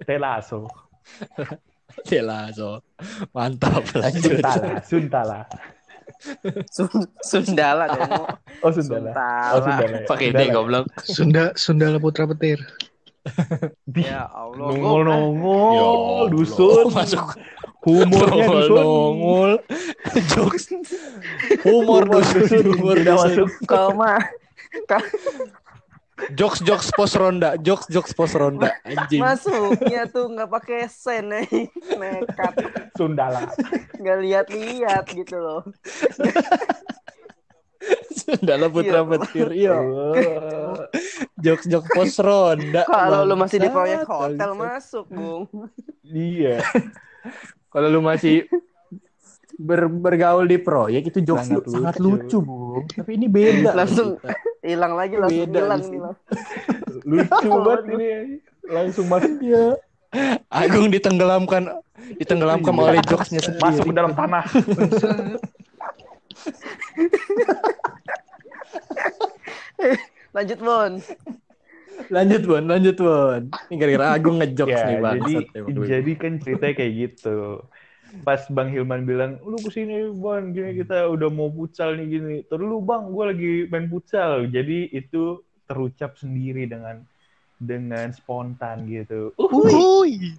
Telaso. Telaso. Mantap. Lanjut. Suntala. Suntala. Sun- Sundala demo. Oh Sundala. Suntala. Oh Sundala. ya. Pakai Sundala D ya. goblok. Sunda Sundala Putra Petir. Ya Allah. Nongol Ya nongol Allah. dusun. Masuk. Humornya Nongol, dusun. nongol. Jokes. Humor dusun. Humor dusun. masuk. Kau mah Jokes jokes pos ronda. Jokes jokes pos ronda. Anjing. masuknya tuh nggak pakai sen nih. Nekat. Sundala. Nggak lihat-lihat gitu loh. Dalam putra Iya. petir. Iya. Jokes jokes pos ronda. Kalau lu masih di proyek hotel masuk, Bung. Iya. Kalau lu masih ber- bergaul di proyek itu jokes Sangat lu sangat lucu. lucu, Bung. Tapi ini beda. Langsung. Hilang lagi langsung Beda hilang nih. Lucu banget ini. Langsung masuk Iya. Agung ditenggelamkan ditenggelamkan Iya. oleh jokesnya sendiri. masuk ke dalam tanah. Lanjut, Bon. Lanjut, Bon. Lanjut, Bon. Ini gara-gara Agung ngejokes ya, nih, Bang. jadi jadi kan ceritanya kayak gitu. Pas Bang Hilman bilang, lu ke sini Bang, gini kita udah mau futsal nih gini. Terus lu Bang, gue lagi main futsal. Jadi itu terucap sendiri dengan dengan spontan gitu. Uhuy.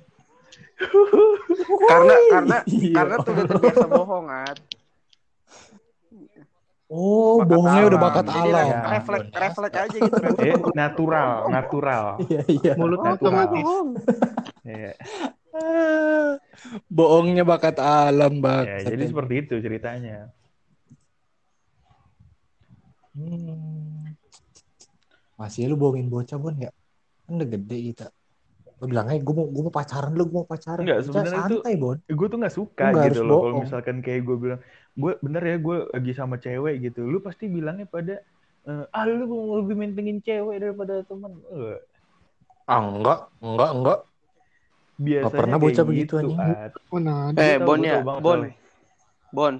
Karena karena Iya. karena tuh udah terbiasa bohong, At. Oh, Bakat bohongnya udah alam. bakat Jadi alam. Ya, refleks Bon. refleks aja gitu. Eh, natural, natural. Iya, iya. Mulutnya natural. otomatis. Bohong. Bohongnya bakat alam, Bang. ya, jadi seperti itu ceritanya. Hmm. Masih lu bohongin bocah, Bon, ya? Kan udah gede kita. Lu bilang aja, gue mau, gue mau pacaran lu, gue mau pacaran. Enggak, sebenarnya itu- santai, Bon. gue tuh nggak suka nggak gitu loh kalau misalkan kayak gue bilang gue bener ya gue lagi sama cewek gitu lu pasti bilangnya pada eh, ah lu mau lebih mentingin cewek daripada teman Eh, Ah, enggak, enggak, enggak. Biasanya pernah kayak bocah begitu, gitu. Mana ada. Eh, Bon ya, Bon. Bon.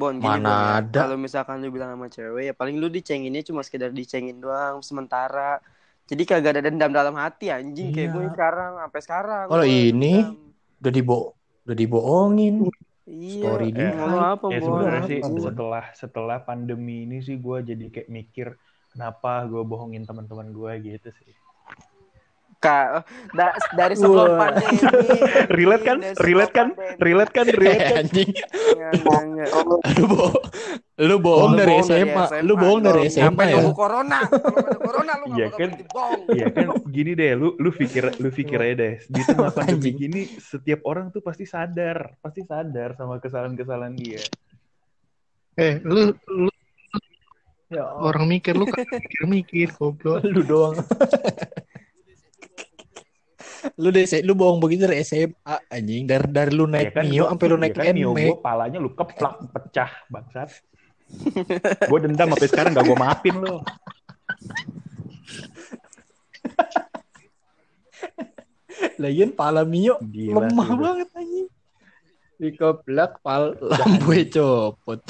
Bon, gini Mana Bon, ada. Kalau misalkan lu bilang sama cewek ya paling lu dicenginnya cuma sekedar dicengin doang sementara. Jadi kagak ada dendam dalam hati anjing kayak Iya. gue sekarang sampai sekarang. Kalau ini, dendam. Udah dibo udah dibohongin. iya. story eh, dia. apa, ya sebenarnya sih Apa, setelah setelah pandemi ini sih gue jadi kayak mikir kenapa gue bohongin teman-teman gue gitu sih Ka, da- dari sebelum Wah. pandemi. relate kan relate kan relate kan relate kan Anjing. Lu bohong, lu bohong Lu dari bohong dari SMA. SMA. Lu bohong dari Lu SMA Sampai ya. nunggu corona. Kalau ada corona lu Iya bakal kan? Iya kan gini deh, lu lu pikir lu pikir aja deh di tengah pandemi gini setiap orang tuh pasti sadar, pasti sadar sama kesalahan-kesalahan dia. Eh, lu, lu Ya, orang mikir lu kan mikir-mikir goblok. Lu doang. Lu dari lu bohong begitu dari SMA anjing dari dari lu naik Mio sampai lu naik ya kan, Mio NMAX. gua palanya lu keplak pecah bangsat. gue dendam sampai sekarang gak gue maafin lo. Lagian pala Mio Gila lemah lu. banget anjing. Dikeplak pal lampu copot.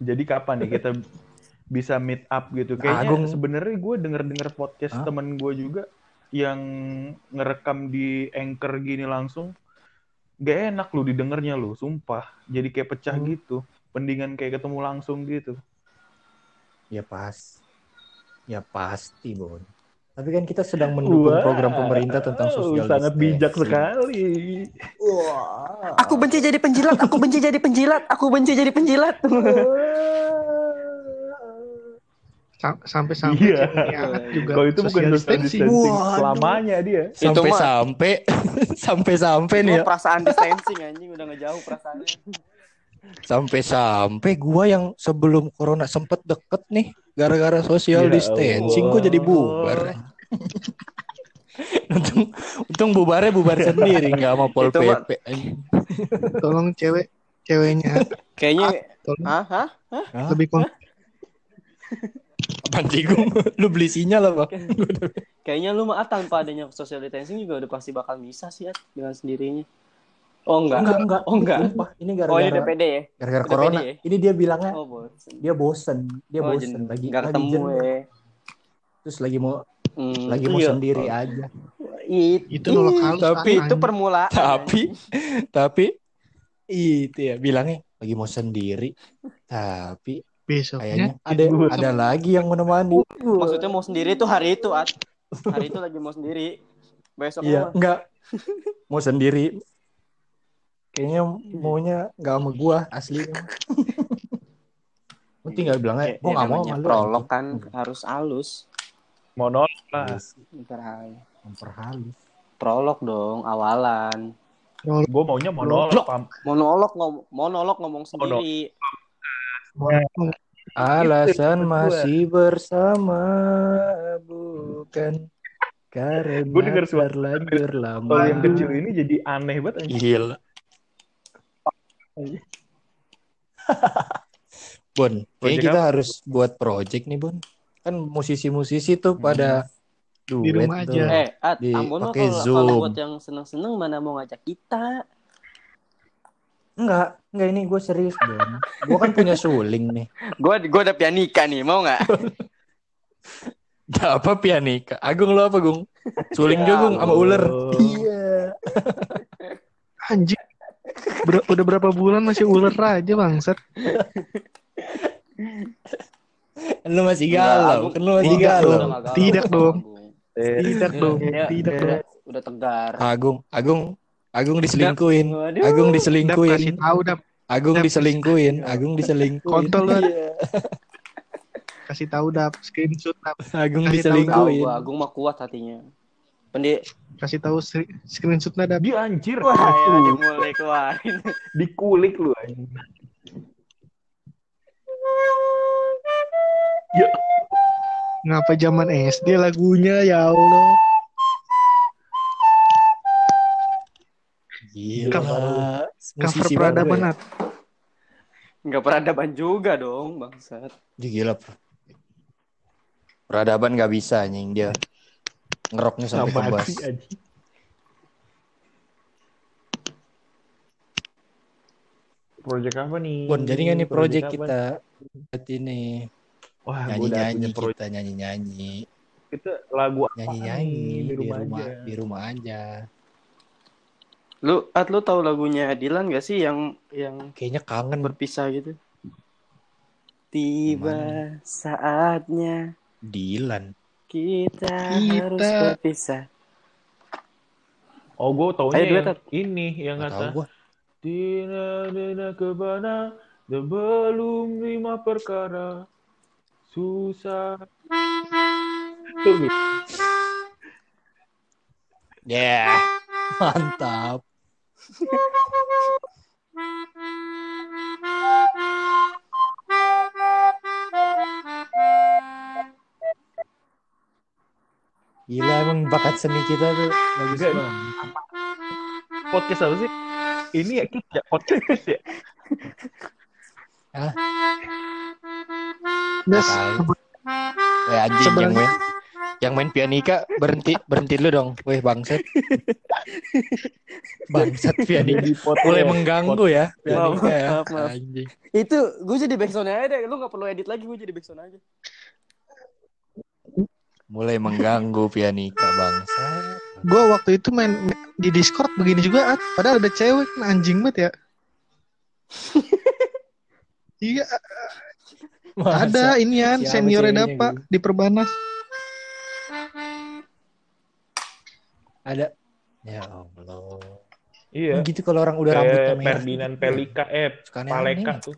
Jadi kapan nih kita bisa meet up gitu? Kayaknya Agung. sebenarnya gue denger-denger podcast Hah? temen gue juga yang ngerekam di anchor gini langsung. Gak enak lu didengarnya lu, sumpah. Jadi kayak pecah Hmm. gitu. Pendingan kayak ketemu langsung gitu. Ya pas. Ya pasti, Bon. Tapi kan kita sedang mendukung program pemerintah tentang social sangat bijak distancing. sekali. Aku benci jadi penjilat, aku benci jadi penjilat, aku benci jadi penjilat. Sam- Sampai-sampai Iya. ceweknya anak juga Kalau itu bukan social distancing. distancing selamanya dia. Sampai-sampai sampai-sampai nih Gua ya. perasaan distancing anjing udah ngejauh perasaannya. Sampai-sampai gua yang sebelum corona sempet deket nih gara-gara social Ya distancing gua jadi bubar. untung untung bubarnya bubar sendiri nggak sama pol pp. Tolong cewek ceweknya Kayaknya tolong Hah? Hah? Hah? lebih kon Apaan sih Gung? Lu beli sinyal apa? Kayaknya lu mah ah, tanpa adanya social distancing juga udah pasti bakal bisa sih At, dengan sendirinya. Oh enggak. Enggak, enggak. Oh enggak. Ini Oh ini gara-gara DPD ya? gara-gara corona. ya? Ini dia bilangnya Oh bosen. dia bosen, dia oh, bosen jen- lagi nggak ketemu ya. Terus lagi mau Hmm, lagi mau iya. sendiri aja. It- Itu nolak halus, tapi Bang. itu permulaan. Tapi tapi itu ya bilangnya lagi mau sendiri. Tapi Besoknya kayaknya ada ada lagi yang menemani. Maksudnya mau sendiri tuh hari itu, At. Hari itu lagi mau sendiri. Besoknya Iya, enggak. Mau sendiri. Kayaknya maunya enggak sama gua aslinya. Lu tinggal bilang aja, gua enggak mau namanya sama lu. prolog kan anjing." harus halus. Monolog lah. Ntar halus. Memperhalus. Prolog dong, awalan. Gue maunya monolog. Pam. Monolog ngom monolog ngomong sendiri. Alasan Itu gua. masih bersama bukan karena Gua denger suara- terlanjur lama. Kalau yang kecil ini jadi aneh banget. Gila. Bon, kayaknya kita harus buat project nih, Bon. Kan musisi-musisi tuh pada duet rumah tuh. aja. Eh, At, Di- kalau Zoom. kalau buat yang seneng-seneng mana mau ngajak kita? Enggak, enggak ini gue serius, Bon. Gue kan punya suling nih. Gua gua ada pianika nih, mau nggak? Gak apa pianika. Agung lo apa, Gung? Suling Ya juga, Gung, sama ular. Iya. anjing. Ber- udah berapa bulan masih ular aja bangsat. Lu masih galau, kan lu masih Tidak galau. galau, Tidak dong. Tidak dong, Iya, tidak iya. dong. Udah tegar. Agung, Agung, Agung diselingkuin. Waduh. Agung Dap diselingkuin. kasih tahu dap, Agung Dap. diselingkuin. Agung diselingkuin. Kontol lu. Iya. kasih tahu dap, screenshot dap, Agung Kasih tahu Tahu diselingkuin. gua, Agung mah kuat hatinya. Pendi, kasih tahu screen- screenshotnya dap. Dia anjir. wah ya, Tuh, dia mulai keluarin. Dikulik lu anjing. Ya, Ngapa zaman SD lagunya ya Allah. Gila. Cover- peradaban ya. Enggak peradaban juga dong, bangsat. Gila. bro. Peradaban gak bisa anjing dia. Ngeroknya sampai ke Nggak bass. mati, anjing. Project apa nih? Bon, jadi nih project apa? kita? Buat ini. Wah, gua udah Nyanyi-nyanyi punya project. kita. Kita lagu apa Nyanyi-nyanyi nih? di di rumah, rumah, aja. di rumah aja. Lu, At, lu tahu lagunya Dilan gak sih yang yang Kayaknya kangen berpisah gitu? Tiba saatnya Dilan. kita, Kita. harus berpisah. Oh, gue taunya Ayo, yang ini yang Gak kata. Tidak ada ke mana sebelum lima perkara susah. Tuh, Yeah. Mantap. Gila emang bakat seni kita tuh bagus Enggak. banget. podcast apa sih? Ini ya kita ya podcast ya. Eh anjing yang main yang main pianika berhenti berhenti lu dong. Weh bangsat. bangsat pianika. Mulai mengganggu ya Maaf, pianika ya. maaf, maaf. Anjing. Itu gue jadi backsound aja deh. Lu gak perlu edit lagi, gue jadi backsound aja. Mulai mengganggu pianika bangsat. gue waktu itu main di Discord begini juga, At. padahal ada cewek kan anjing banget ya. iya, Masa? ada inian Siapa seniornya ceweknya Dapa gitu? di Perbanas. Ada. Ya Allah. Iya. Gitu kalau orang udah rambutnya Kayak merah. Ferdinand Pelika eh Suka Paleka tuh.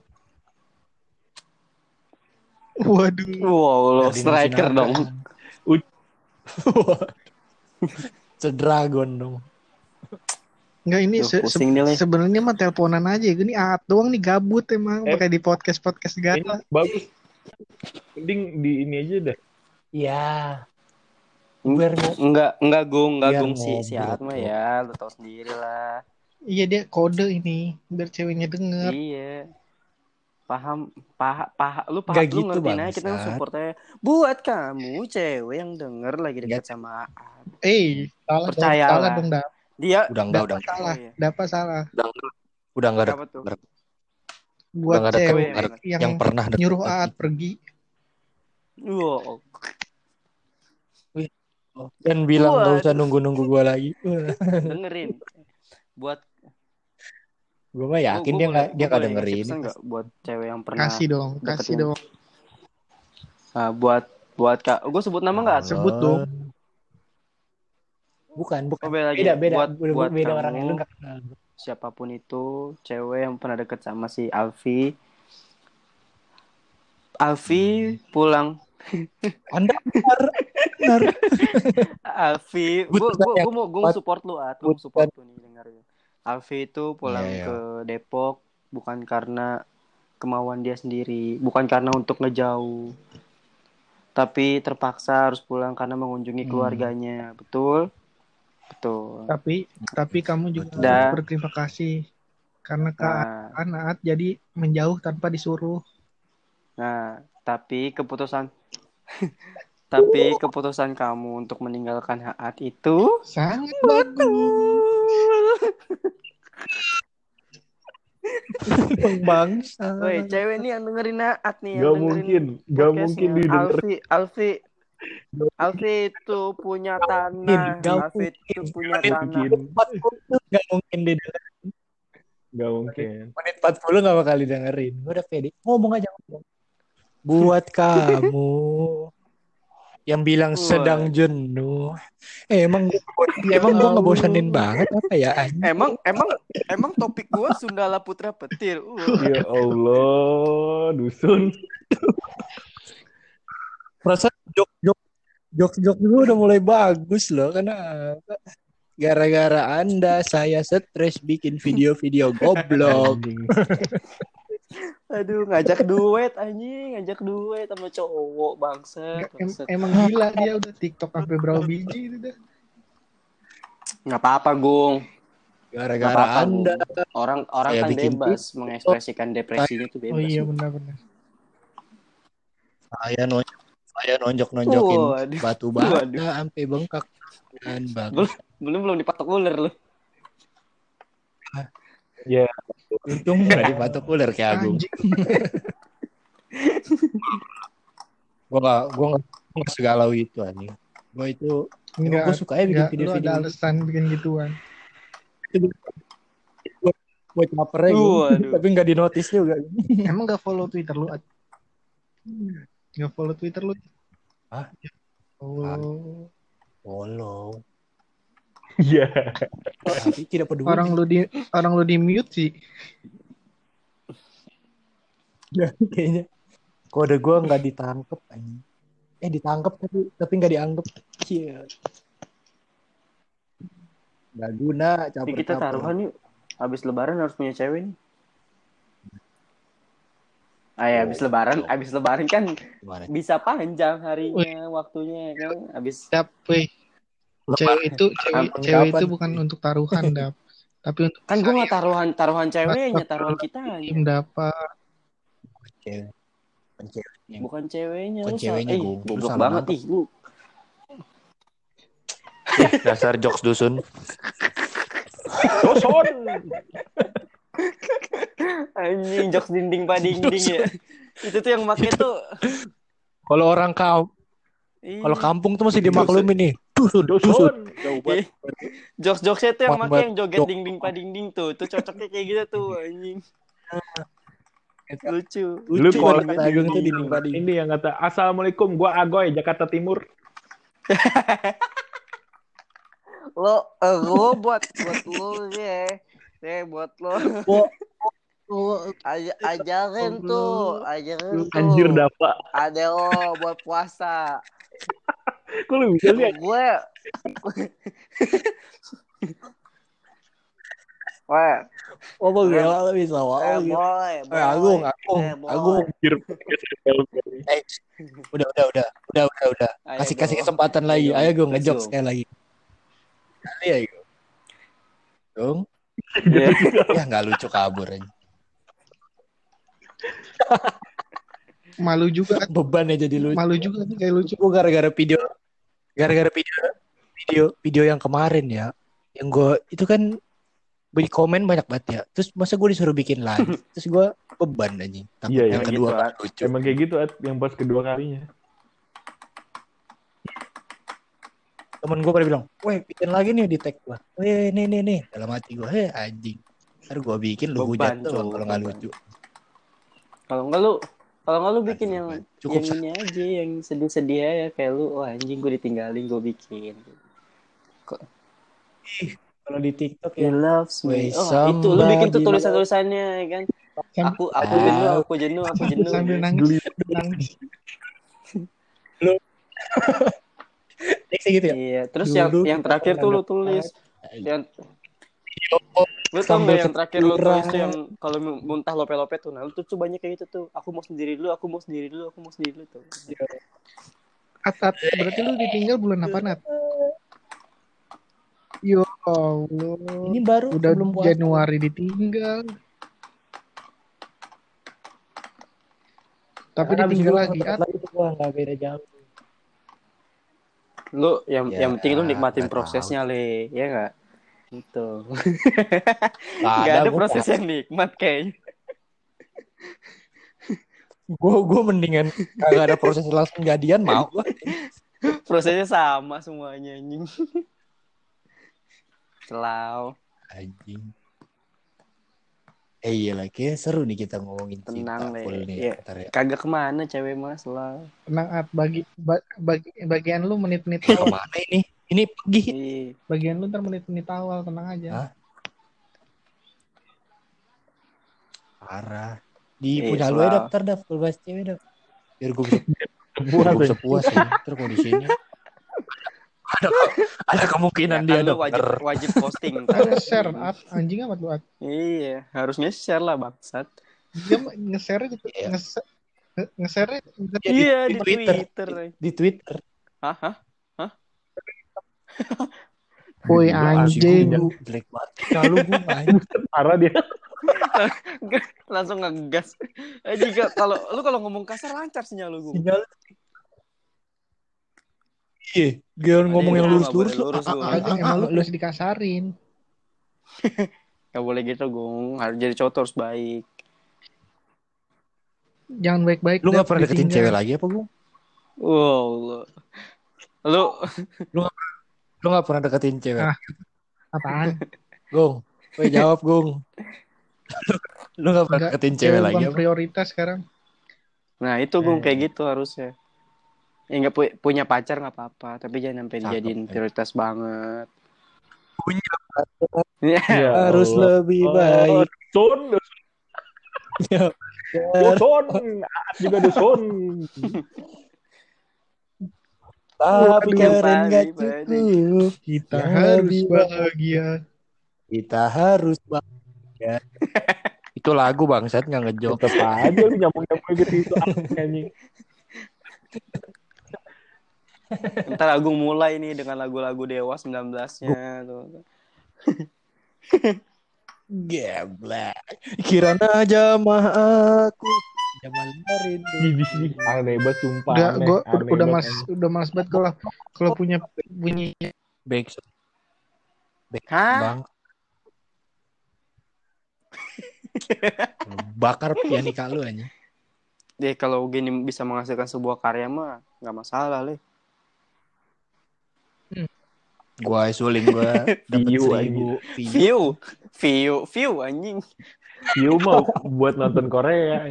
Waduh, Wow, lo striker dong. Sedragon dong. nggak ini Duh, se- se- sebenarnya mah teleponan aja. Ini At doang nih gabut emang Eh. pakai di podcast podcast Ini gata. bagus. Mending di ini aja dah. Iya. Mau Enggak, enggak gung, enggak gung si si Atma ya, lu tau sendiri lah. Iya dia kode ini biar ceweknya denger. Iya. paham paha paha lu paham lu gitu, ngertiin aja kita support aja buat kamu cewek yang denger lagi dekat Nggak. sama. Eh, salah dong, Percayalah. salah dong, Dap. dia Udah enggak, udah salah, iya. dapat salah. udah enggak ada Apa tuh? Buat nggak ada cewek cewek yang, yang, yang pernah nyuruh. Aat pergi. Wow. Dan bilang Waduh. gak usah nunggu-nunggu gua lagi. dengerin buat Gua mah yakin gua- dia nggak dia nggak dengerin. nggak buat cewek yang pernah Kasih dong, kasih dong. Nah, buat buat kak gue sebut nama nggak Sebut dong. Bukan, bukan. Oh, beda lagi. Beda, beda. Buat- beda, buat beda kamu. orang yang lu kenal. siapa pun itu cewek yang pernah deket sama si Alfi Alfi pulang Anda benar, benar. Alfi Gua gue gue mau gue mau support lu at gue support lu nih dengerin Alfi itu pulang Iya, iya. ke Depok bukan karena kemauan dia sendiri bukan karena untuk ngejauh tapi terpaksa harus pulang karena mengunjungi Hmm. keluarganya betul betul Tapi tapi kamu juga Dah. harus berterima kasih karena nah, Kak Aat jadi menjauh tanpa disuruh. Nah, tapi keputusan tapi keputusan kamu untuk meninggalkan Haat itu Sangat bagus. bangsa. Woi, cewek nih yang dengerin Haat nih yang Gak mungkin, gak mungkin didengar. Alfi, Alfi Alfi itu punya tanah, Alfi itu punya tanah. mungkin, Gak mungkin dengerin. gak mungkin. Menit 40 gak bakal didengerin. Gue udah pede. Ngomong aja. ngomong. Buat kamu yang bilang Wah. sedang jenuh. Eh, emang emang gue ngebosenin banget apa ya? anjing? Emang emang emang topik gua Sundala Putra Petir. Uh. Ya Allah, dusun. Perasaan jok jok jok jok gue udah mulai bagus loh karena gara-gara anda saya stres bikin video-video goblok. Aduh, ngajak duet anjing, ngajak duet sama cowok bangsa. Em- emang gila dia udah TikTok sampai berapa biji itu dah. Nggak apa-apa, Gung. Gara-gara anda Gung. Orang orang Saya kan bikin bebas mengekspresikan depresinya tuh bebas. Oh iya benar-benar. saya nonjok saya nonjok nonjokin Waduh. batu bata sampai bengkak dan bagus. Belum belum belum dipatok ular lu. Untung nggak dipatok ular kayak Agung. Gua nggak gua nggak gua nggak segalau itu anjing. Gua itu Enggak. gua suka ya bikin Enggak, lu video-video ada alasan bikin gituan. aja gua. Waduh. tapi nggak di notice juga. Emang gak follow Twitter lu? Gak follow Twitter lu? Hah? Follow. Follow. Iya. Tapi tidak peduli. Orang lu di orang lu di mute sih. kayaknya kode gua nggak ditangkep anjing. Eh ditangkep tapi tapi nggak dianggap. Iya. Gak guna Jadi kita taruhan yuk. Habis lebaran harus punya cewek nih. Ah ya, habis lebaran, habis lebaran kan Gimana? bisa panjang harinya, waktunya kan. Habis Dap, weh. Cewek itu cewek, cewek itu bukan untuk taruhan, Dap. Tapi untuk kan gue nggak taruhan taruhan ceweknya, taruhan kita tim dapat. Cewek. Bukan ceweknya. bukan ceweknya. Bukan sa- ceweknya, eh, goblok banget ih, lu. Dasar jokes dusun. Dusun. Anjing jokes dinding pa dinding ya. Itu tuh yang make tuh. Kalau orang kau, kalau kampung tuh masih dimaklumin nih. Dusun, dusun. Dusun. ih, Jokes-jokesnya tuh yang make yang joget jok- dinding pa dinding tuh. Tuh cocoknya kayak gitu tuh anjing. Lucu. Lu Lucu kalau kata Agung tuh dinding pading. Ini yang kata Assalamualaikum, gua Agoy Jakarta Timur. Lo, eh, lo buat buat lo ya. Eh, buat lo. Aj ajarin tuh, ajarin tuh. Anjir dapat. Ada lo buat puasa. Kok lu bisa lihat? gue Weh, Oh, mau gila lu bisa. eh, Wow, gitu. boleh, Eh. Agung, Agung, Eh. Agung. Eh, udah, udah, udah, udah, udah, udah. Kasih kasih kesempatan lagi. Ayo, let's ngejok sekali lagi. Kali ya, Gung. Gung, Iya. ya nggak lucu kabur aja. Malu juga, Beban ya jadi lucu. malu juga nih kayak lucu. Gue gara-gara video, gara-gara video, video, video yang kemarin ya, yang gue itu kan di komen banyak banget ya. Terus masa gue disuruh bikin lagi, terus gue beban anjing. Takut Iya, yang iya, kedua gitu, kan lucu. Emang kayak gitu At, yang pas kedua kalinya. Temen gue pada bilang, weh bikin lagi nih di tag gue. Weh nih nih nih. Dalam hati gue, heh anjing. Ntar gue bikin lu hujat Cuk, kalau nggak lucu. Kalau enggak lu kalau enggak lu bikin yang Cukup yang ini aja yang sedih-sedih ya kayak lu wah anjing gue ditinggalin gue bikin. Kalau di TikTok He ya. loves me. Oh, itu lu bikin tuh tulisan-tulisannya ya kan. Sam- Aku aku Ah. jenuh, aku jenuh, aku jenuh. sambil nangis, sambil nangis. Next gitu ya. Iya, terus Dulu yang yang terakhir tuh lu tulis yang lu tau nggak yang terakhir lu tulis tuh yang kalau mu- muntah lope-lope tuh nah lu tuh, banyak kayak gitu tuh aku mau sendiri dulu aku mau sendiri dulu aku mau sendiri dulu tuh At, at, berarti lu ditinggal bulan apa Nat? Yo Allah. Ini baru Udah puasa. Januari ditinggal. Tapi abis ditinggal itu lagi. At, lagi tuh gua nggak beda jauh. lu yang Ya, yang penting lu nikmatin nggak prosesnya le ya nggak itu Nggak nggak ada proses yang nikmat kayaknya Gue gue mendingan kagak ada proses langsung jadian mau prosesnya sama semuanya anjing Selau Anjing. Eh iya lah, kayak seru nih kita ngomongin Tenang, cinta full nih. Iya. ntar ya. kagak ke mana cewek mas selau tenang At, bagi, ba- bagi bagian lu menit-menit awal. ke mana ini? Ini pergi. Iya. Bagian lu ntar menit-menit awal, tenang aja. Hah? Parah. Di Eh, punya lu ya daftar dah full bahas cewek dah. Biar gue bisa, Puas biar ya. bisa puas ya. Ntar kondisinya. ada, ada kemungkinan Ya dia kan lu wajib wajib posting share At, anjing amat lu At. iya harusnya share lah bangsat Dia nge-share gitu, Iya. nge- nge- nge-share Iya, di- iya di di Twitter. Twitter Di Twitter. hah hah Woi anjing. banget. Kalau gue anjing. Parah dia. langsung ngegas eh jika kalau lu kalau ngomong kasar lancar sinyal lu gua. Sinyal. Iya, gue ngomong yang lurus-lurus lu. lurus, emang lu harus dikasarin. Gak boleh gitu gung harus jadi cowok harus baik Jangan baik-baik. Lu gak pernah deketin cewek lagi apa gue? wow lu lu Lu gak pernah deketin cewek? Ah. Apaan? Gong, Woi jawab Gong. lu gak pernah deketin cewek lagi bukan apa? prioritas sekarang. nah itu gung Eh. kayak gitu harusnya ya nggak pu- punya pacar nggak apa-apa tapi jangan sampai Cakep, dijadiin eh. prioritas banget Punya Iya. Ya harus Allah. lebih Oh, baik. Son, Ya, oh, son, Aat juga ada son. Tapi yang keren gak cukup. Kita Ya, harus bahagia. Kita harus bahagia. Itu lagu bangsat nggak ngejok. Tetep aja lu nyambung-nyambung gitu itu anjing. ntar Agung mulai nih dengan lagu-lagu Dewa 19-nya tuh. Geblek. Kirana jamah aku. Rindu. Sini aneh banget sumpah. Udah, aneh, gua aneh udah mas, udah mas banget kalau kalau punya bunyi Baik. Baik Hah? bang. Bakar pianika lu aja. Deh kalau gini bisa menghasilkan sebuah karya mah nggak masalah le. Gua suling gua view. View, view, view anjing. View mah buat nonton Korea.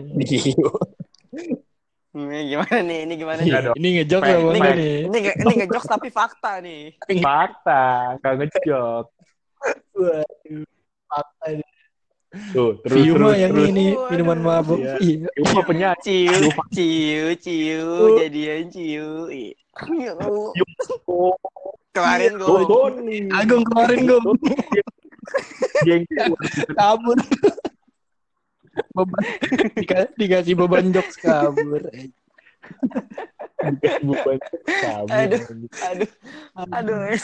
Ini gimana nih? Ini gimana nih? Iya dong. Ini ngejok Ini ya ini mana nih? ini nge- ini ngejokes tapi fakta nih. Fakta, gak ngejok. Waduh. Fakta ini. Tuh, terus terus yang terus. ini minuman mabuk. Iya. Iya. Mah penyanyi. Ciu, ciu, ciu, jadian ciu. Ih. Oh, Kemarin gue. Agung kemarin gue Gengsi. kabur. Beban Dika- dikasih beban jokes kabur. Dikasih beban. Kabur. Aduh. aduh, aduh.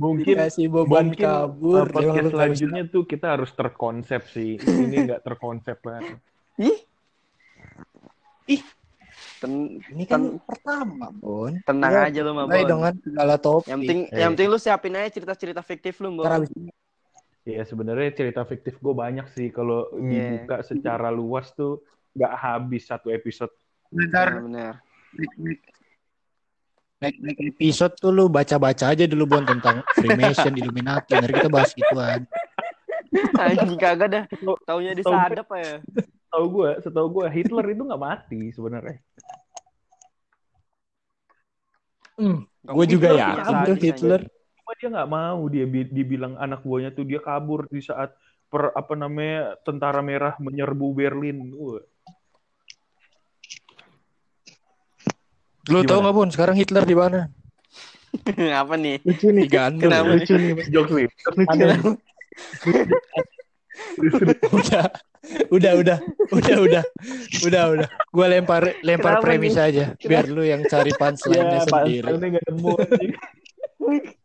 Mungkin Dikasih beban mungkin kabur. podcast selanjutnya tuh kita harus terkonsep sih. Ini nggak terkonsep banget. Ih. Ih. Ten- Ini kan ten- pertama, Bon. tenang Ya, aja lu mah, Mulai Bon. dengan segala topik. Yang penting Eh. yang penting lu siapin aja cerita-cerita fiktif lu, Bon. Ntar abis ini Ya sebenarnya cerita fiktif gue banyak sih. Kalau Iya. dibuka secara luas tuh nggak habis satu episode. Bentar, Benar. next, next episode tuh lu baca-baca aja dulu Bon tentang Freemason, Illuminati. Nanti kita bahas gituan. Anjing kagak dah. Taunya disadap ya. Tahu gue, setahu gue Hitler itu nggak mati sebenarnya. Hmm, gue juga yakin tuh Hitler. Cuma dia nggak mau dia bi- dibilang anak buahnya tuh dia kabur di saat per apa namanya tentara merah menyerbu Berlin. Lu tau Gimana? gak Bon sekarang Hitler di mana? Apa nih? lucu nih. Di Gandul. Kenapa? Lucu nih. Jokes nih. Lucu. udah udah udah udah udah udah udah gue lempar lempar Kenapa premis nih? aja biar lu yang cari punchline-nya Ya, sendiri nggak nemu.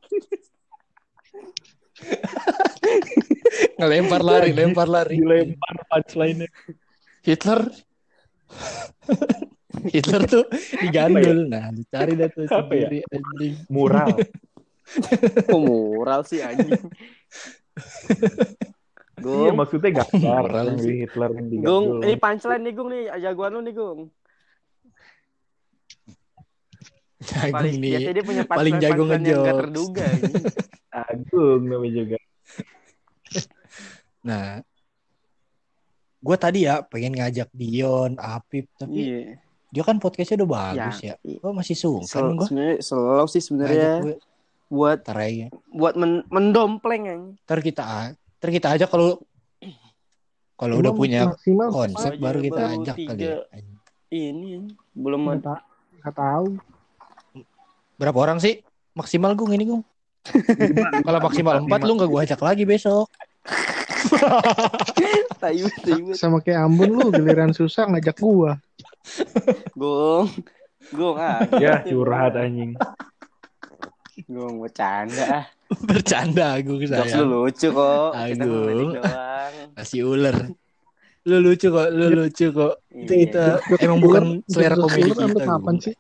ngelempar lari lempar lari Dilempar punchline-nya. Hitler Hitler tuh digandul nah dicari dah tuh Apa ya? sendiri anjing. Mural. Kok moral sih anjing? Iya Gung, maksudnya gambar Moral yang sih. Hitler yang digandul. Gung, ini punchline nih Gung nih, jagoan lu nih Gung. Jagung Paling nih biasanya dia punya paling punchline jago punchline yang gak terduga. Agung namanya juga. nah gue tadi ya pengen ngajak Dion Apip tapi Iya. dia kan podcastnya udah bagus ya, iya. gue masih sungkan Sel- gue sebenarnya slow sih sebenarnya gue buat aja buat men- mendompleng anjing. ntar kita ntar kita aja kalau kalau udah punya maksimal konsep baru kita baru ajak kali tiga. ya. Ini belum ada. nggak tahu. Berapa orang sih maksimal gung ini gung? Kalau maksimal empat lu nggak gua ajak lagi besok. Tayu, tayu. Sama kayak Ambon lu giliran susah ngajak gua. Gung. Gung ah. Ya curhat anjing. Gung bercanda ah. Bercanda gung Jokes saya. lu lucu kok. Agung. Masih uler. Lu lucu kok, lu lucu kok. Itu Iya. kita emang bukan selera Jokes komedi kita. kapan sih?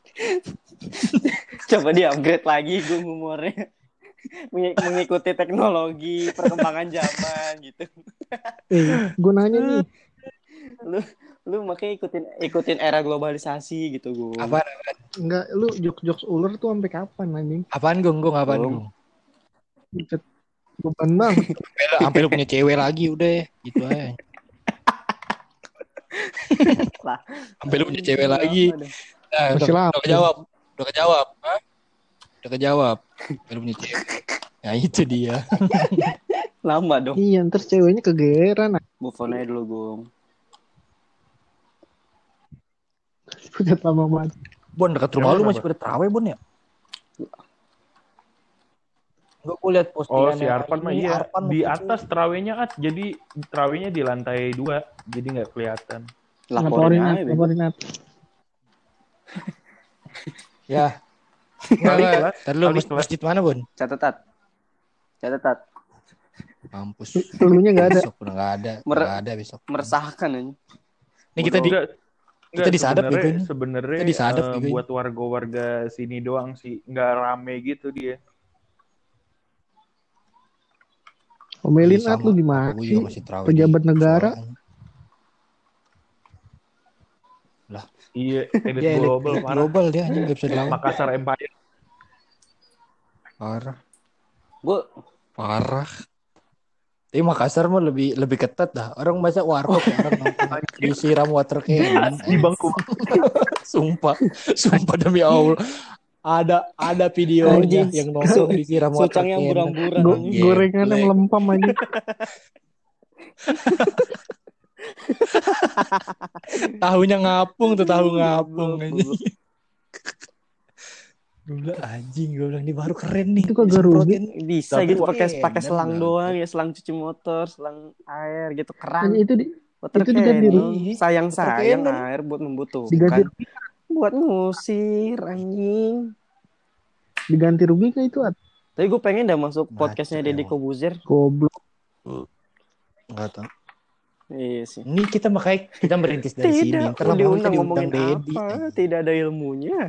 Coba di upgrade lagi gue humornya. Mengi- Mengikuti teknologi, perkembangan zaman gitu. Eh, gua nanya nih. Lu lu makanya ikutin ikutin era globalisasi gitu gue. Apaan? Enggak, lu jokes-jokes ular tuh sampai kapan anjing? Apaan apaan Gung. gung? Buset. Beban banget. Sampai- lu punya cewek lagi udah ya. gitu aja. Sampai lu punya cewek lagi. Nah, lama. Udah kejawab. Udah kejawab. Hah? Udah kejawab. Lu punya cewek. Nah itu dia. Lama dong. Iya, ntar ceweknya kegeeran. Move on aja dulu gue. Udah lama banget. Bon dekat rumah lu masih pada terawih Bon ya? Enggak gue liat Oh postingan si Arpan mah iya di atas terawihnya at jadi terawihnya di lantai dua jadi nggak kelihatan. Laporin Laporin, laporin. Ya. Enggak, lu masjid mana Bon? Catetat. Catetat. Mampus. Elunya nggak ada. Besok udah nggak ada. Mer- Nggak ada besok. Meresahkan aja. Ini kita di Enggak, kita enggak, disadap sebenarnya- gitu ini. Sebenarnya Kita disadap eh, gitu ini. buat warga-warga sini doang sih, nggak rame gitu dia. Omelin. Nat lu gimana sih? Pejabat negara. soalnya. Iya, elit Dia elit, global elit parah. global dia anjing nggak bisa dilawan. Makassar Empire. Parah. Gue Parah. Tapi Makassar mah lebih lebih ketat dah. Orang masa warkop ya, orang disiram water cannon. Di bangku. Sumpah, sumpah demi Allah. Ada ada videonya Anjing. yang nongkrong disiram water sucang yang cannon. buram-buram. Go- anjing. Iya, gorengannya jelek. melempam aja. Tahunya ngapung tuh tahu ngapung anjing. goblok. Gue bilang anjing, gue bilang ini baru keren nih. Itu kagak rugi. Bisa Tapi gitu pakai pakai selang doang ya, selang cuci motor, selang air gitu keran. itu di, Water itu diganti. Sayang sayang air buat diganti membutuhkan. Buat ngusir anjing. diganti rugi kan itu At? Tapi gue pengen dah masuk Baca podcastnya Deddy emang. Kobuzer. Goblok. Enggak tahu. Iya sih. Ini kita makanya kita merintis dari sini. Tidak, lama-lama kita diundang diundang ngomongin Dedi. apa? Tidak ada ilmunya.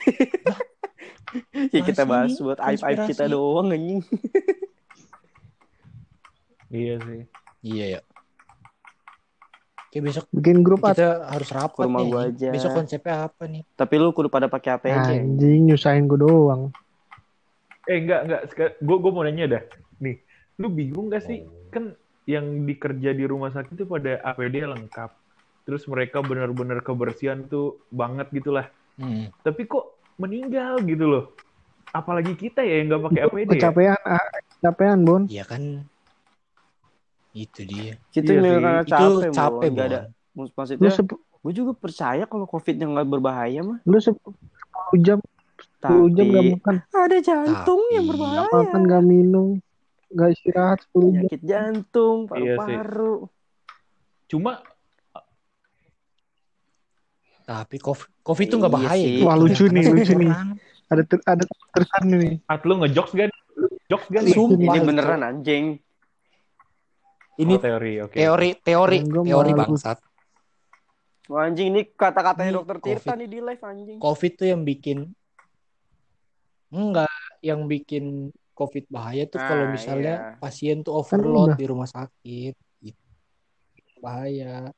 ya kita Bahas buat aib-aib kita konspirasi. doang anjing. Iya sih. Iya ya. Oke besok Bikin grup at kita harus rapat Ke rumah nih. gua aja. Besok konsepnya apa nih? Tapi lu kudu pada pakai APC. anjing nyusahin gue doang. Eh enggak enggak. Gue gue mau nanya dah. Nih, lu bingung gak sih? Kan yang dikerja di rumah sakit itu pada APD lengkap. Terus mereka benar-benar kebersihan tuh banget gitulah. Hmm. Tapi kok meninggal gitu loh. Apalagi kita ya yang nggak pakai APD ya. Kecapean, ah, kecapean Bon. Iya kan. Itu dia. Kita Iya sih. karena itu capek, capek, Bon. Nggak ada. Maksudnya, sep- gue juga percaya kalau COVID yang nggak berbahaya mah. lu 10 jam 10 jam gak Tapi makan, ada jantung yang Tapi- berbahaya. gak makan, gak minum, gak istirahat 10 jam. Penyakit jantung, Iya paru-paru. Cuma Tapi COVID, COVID itu nggak Iya bahaya. sih. gitu. Wah, lucu nih, lucu nih. Ada ter, ada terusan nih. at lu ngejokes gak? Jokes gak nih? Sumpah Ini beneran anjing. Ini Oh, teori, oke. teori, teori, teori malu. bangsat. Wah, anjing ini kata-katanya dokter Tirta COVID. nih di live anjing. COVID tuh yang bikin enggak, yang bikin COVID bahaya tuh kalau Ah, misalnya iya. pasien tuh udah. overload di rumah sakit. Gitu. Bahaya.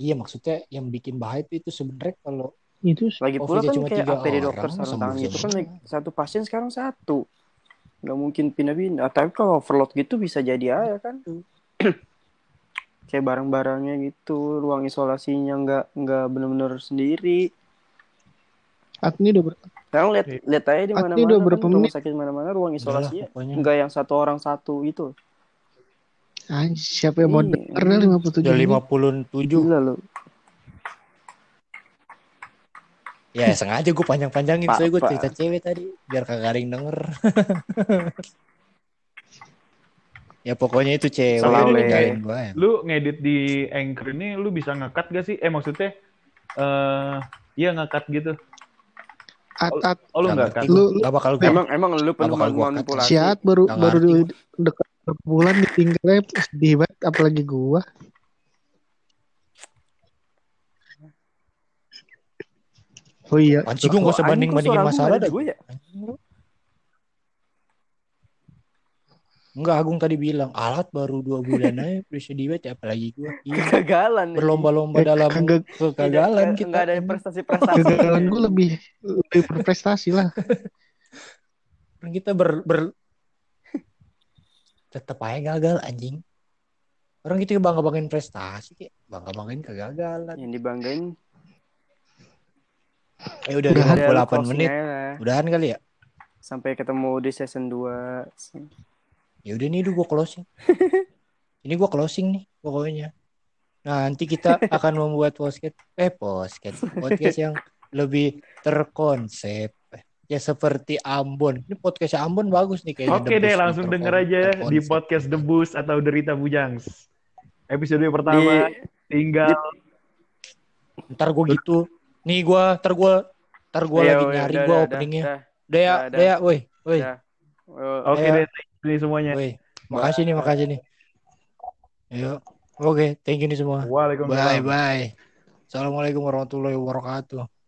Iya maksudnya yang bikin bahaya itu, itu sebenarnya kalau Itu Lagi pula kan cuma kayak tiga APD dokter orang, sarung tangan gitu kan satu pasien sekarang satu. Nggak mungkin pindah-pindah. Tapi kalau overload gitu bisa jadi aja kan. kayak barang-barangnya gitu, ruang isolasinya nggak nggak benar-benar sendiri. At ini udah ber... Sekarang lihat Iya. lihat aja di mana-mana udah kan, berapa rumah menit? sakit mana-mana ruang isolasinya pokoknya nggak yang satu orang satu gitu. Anjing, siapa yang mau Iya. denger dah 57 udah menit. 57 Gila lu. Ya sengaja gue panjang-panjangin soalnya gue cerita cewek tadi biar kagak yang denger. ya pokoknya itu cewek Selalu, gue. Lu ngedit di Anchor ini lu bisa ngekat gak sih? Eh maksudnya eh iya ngekat gitu. At, at, Oh lu nggak kat? Lu- gak bakal gue. Emang emang lu penuh gua manipulasi. siat baru Nggak baru di dekat bulan ditinggalnya sedih banget apalagi gua. Oh iya, Anjing gue gak usah banding-bandingin masalah gua dah. gua ya? Enggak, Agung tadi bilang alat baru dua bulan aja sedih banget ya, apalagi gue. Iya. Kegagalan. nih. Berlomba-lomba Eh, dalam kagak- kegagalan Tidak- kita. nggak ada prestasi-prestasi. kegagalan gua lebih lebih berprestasi lah. Kan kita ber, ber... tetap aja gagal anjing. Orang gitu bangga banggain prestasi, kayak bangga banggain kegagalan. Yang dibanggain Eh udah Udah, 58 udah closing menit. aja lah. Udahan kali ya? Sampai ketemu di season 2. Ya udah nih, gue closing. Ini gue closing nih pokoknya. Nah, nanti kita akan membuat podcast eh podcast podcast yang lebih terkonsep. Ya seperti Ambon. Ini podcast Ambon bagus nih kayaknya. Oke The deh, langsung nih, denger aja di podcast The Bus atau Derita Bujangs. Episode pertama Di, tinggal Ntar gue gitu. Nih gue, ntar gue, ntar gue Ayo, lagi udah, nyari gue udah, openingnya. udah, Udah ya, udah, udah ya, woi, woi, Oke deh, nih semuanya. woi. Makasih nih, makasih nih. Ayo, oke, thank you nih semua. Waalaikumsalam. Bye, bye. Assalamualaikum warahmatullahi wabarakatuh.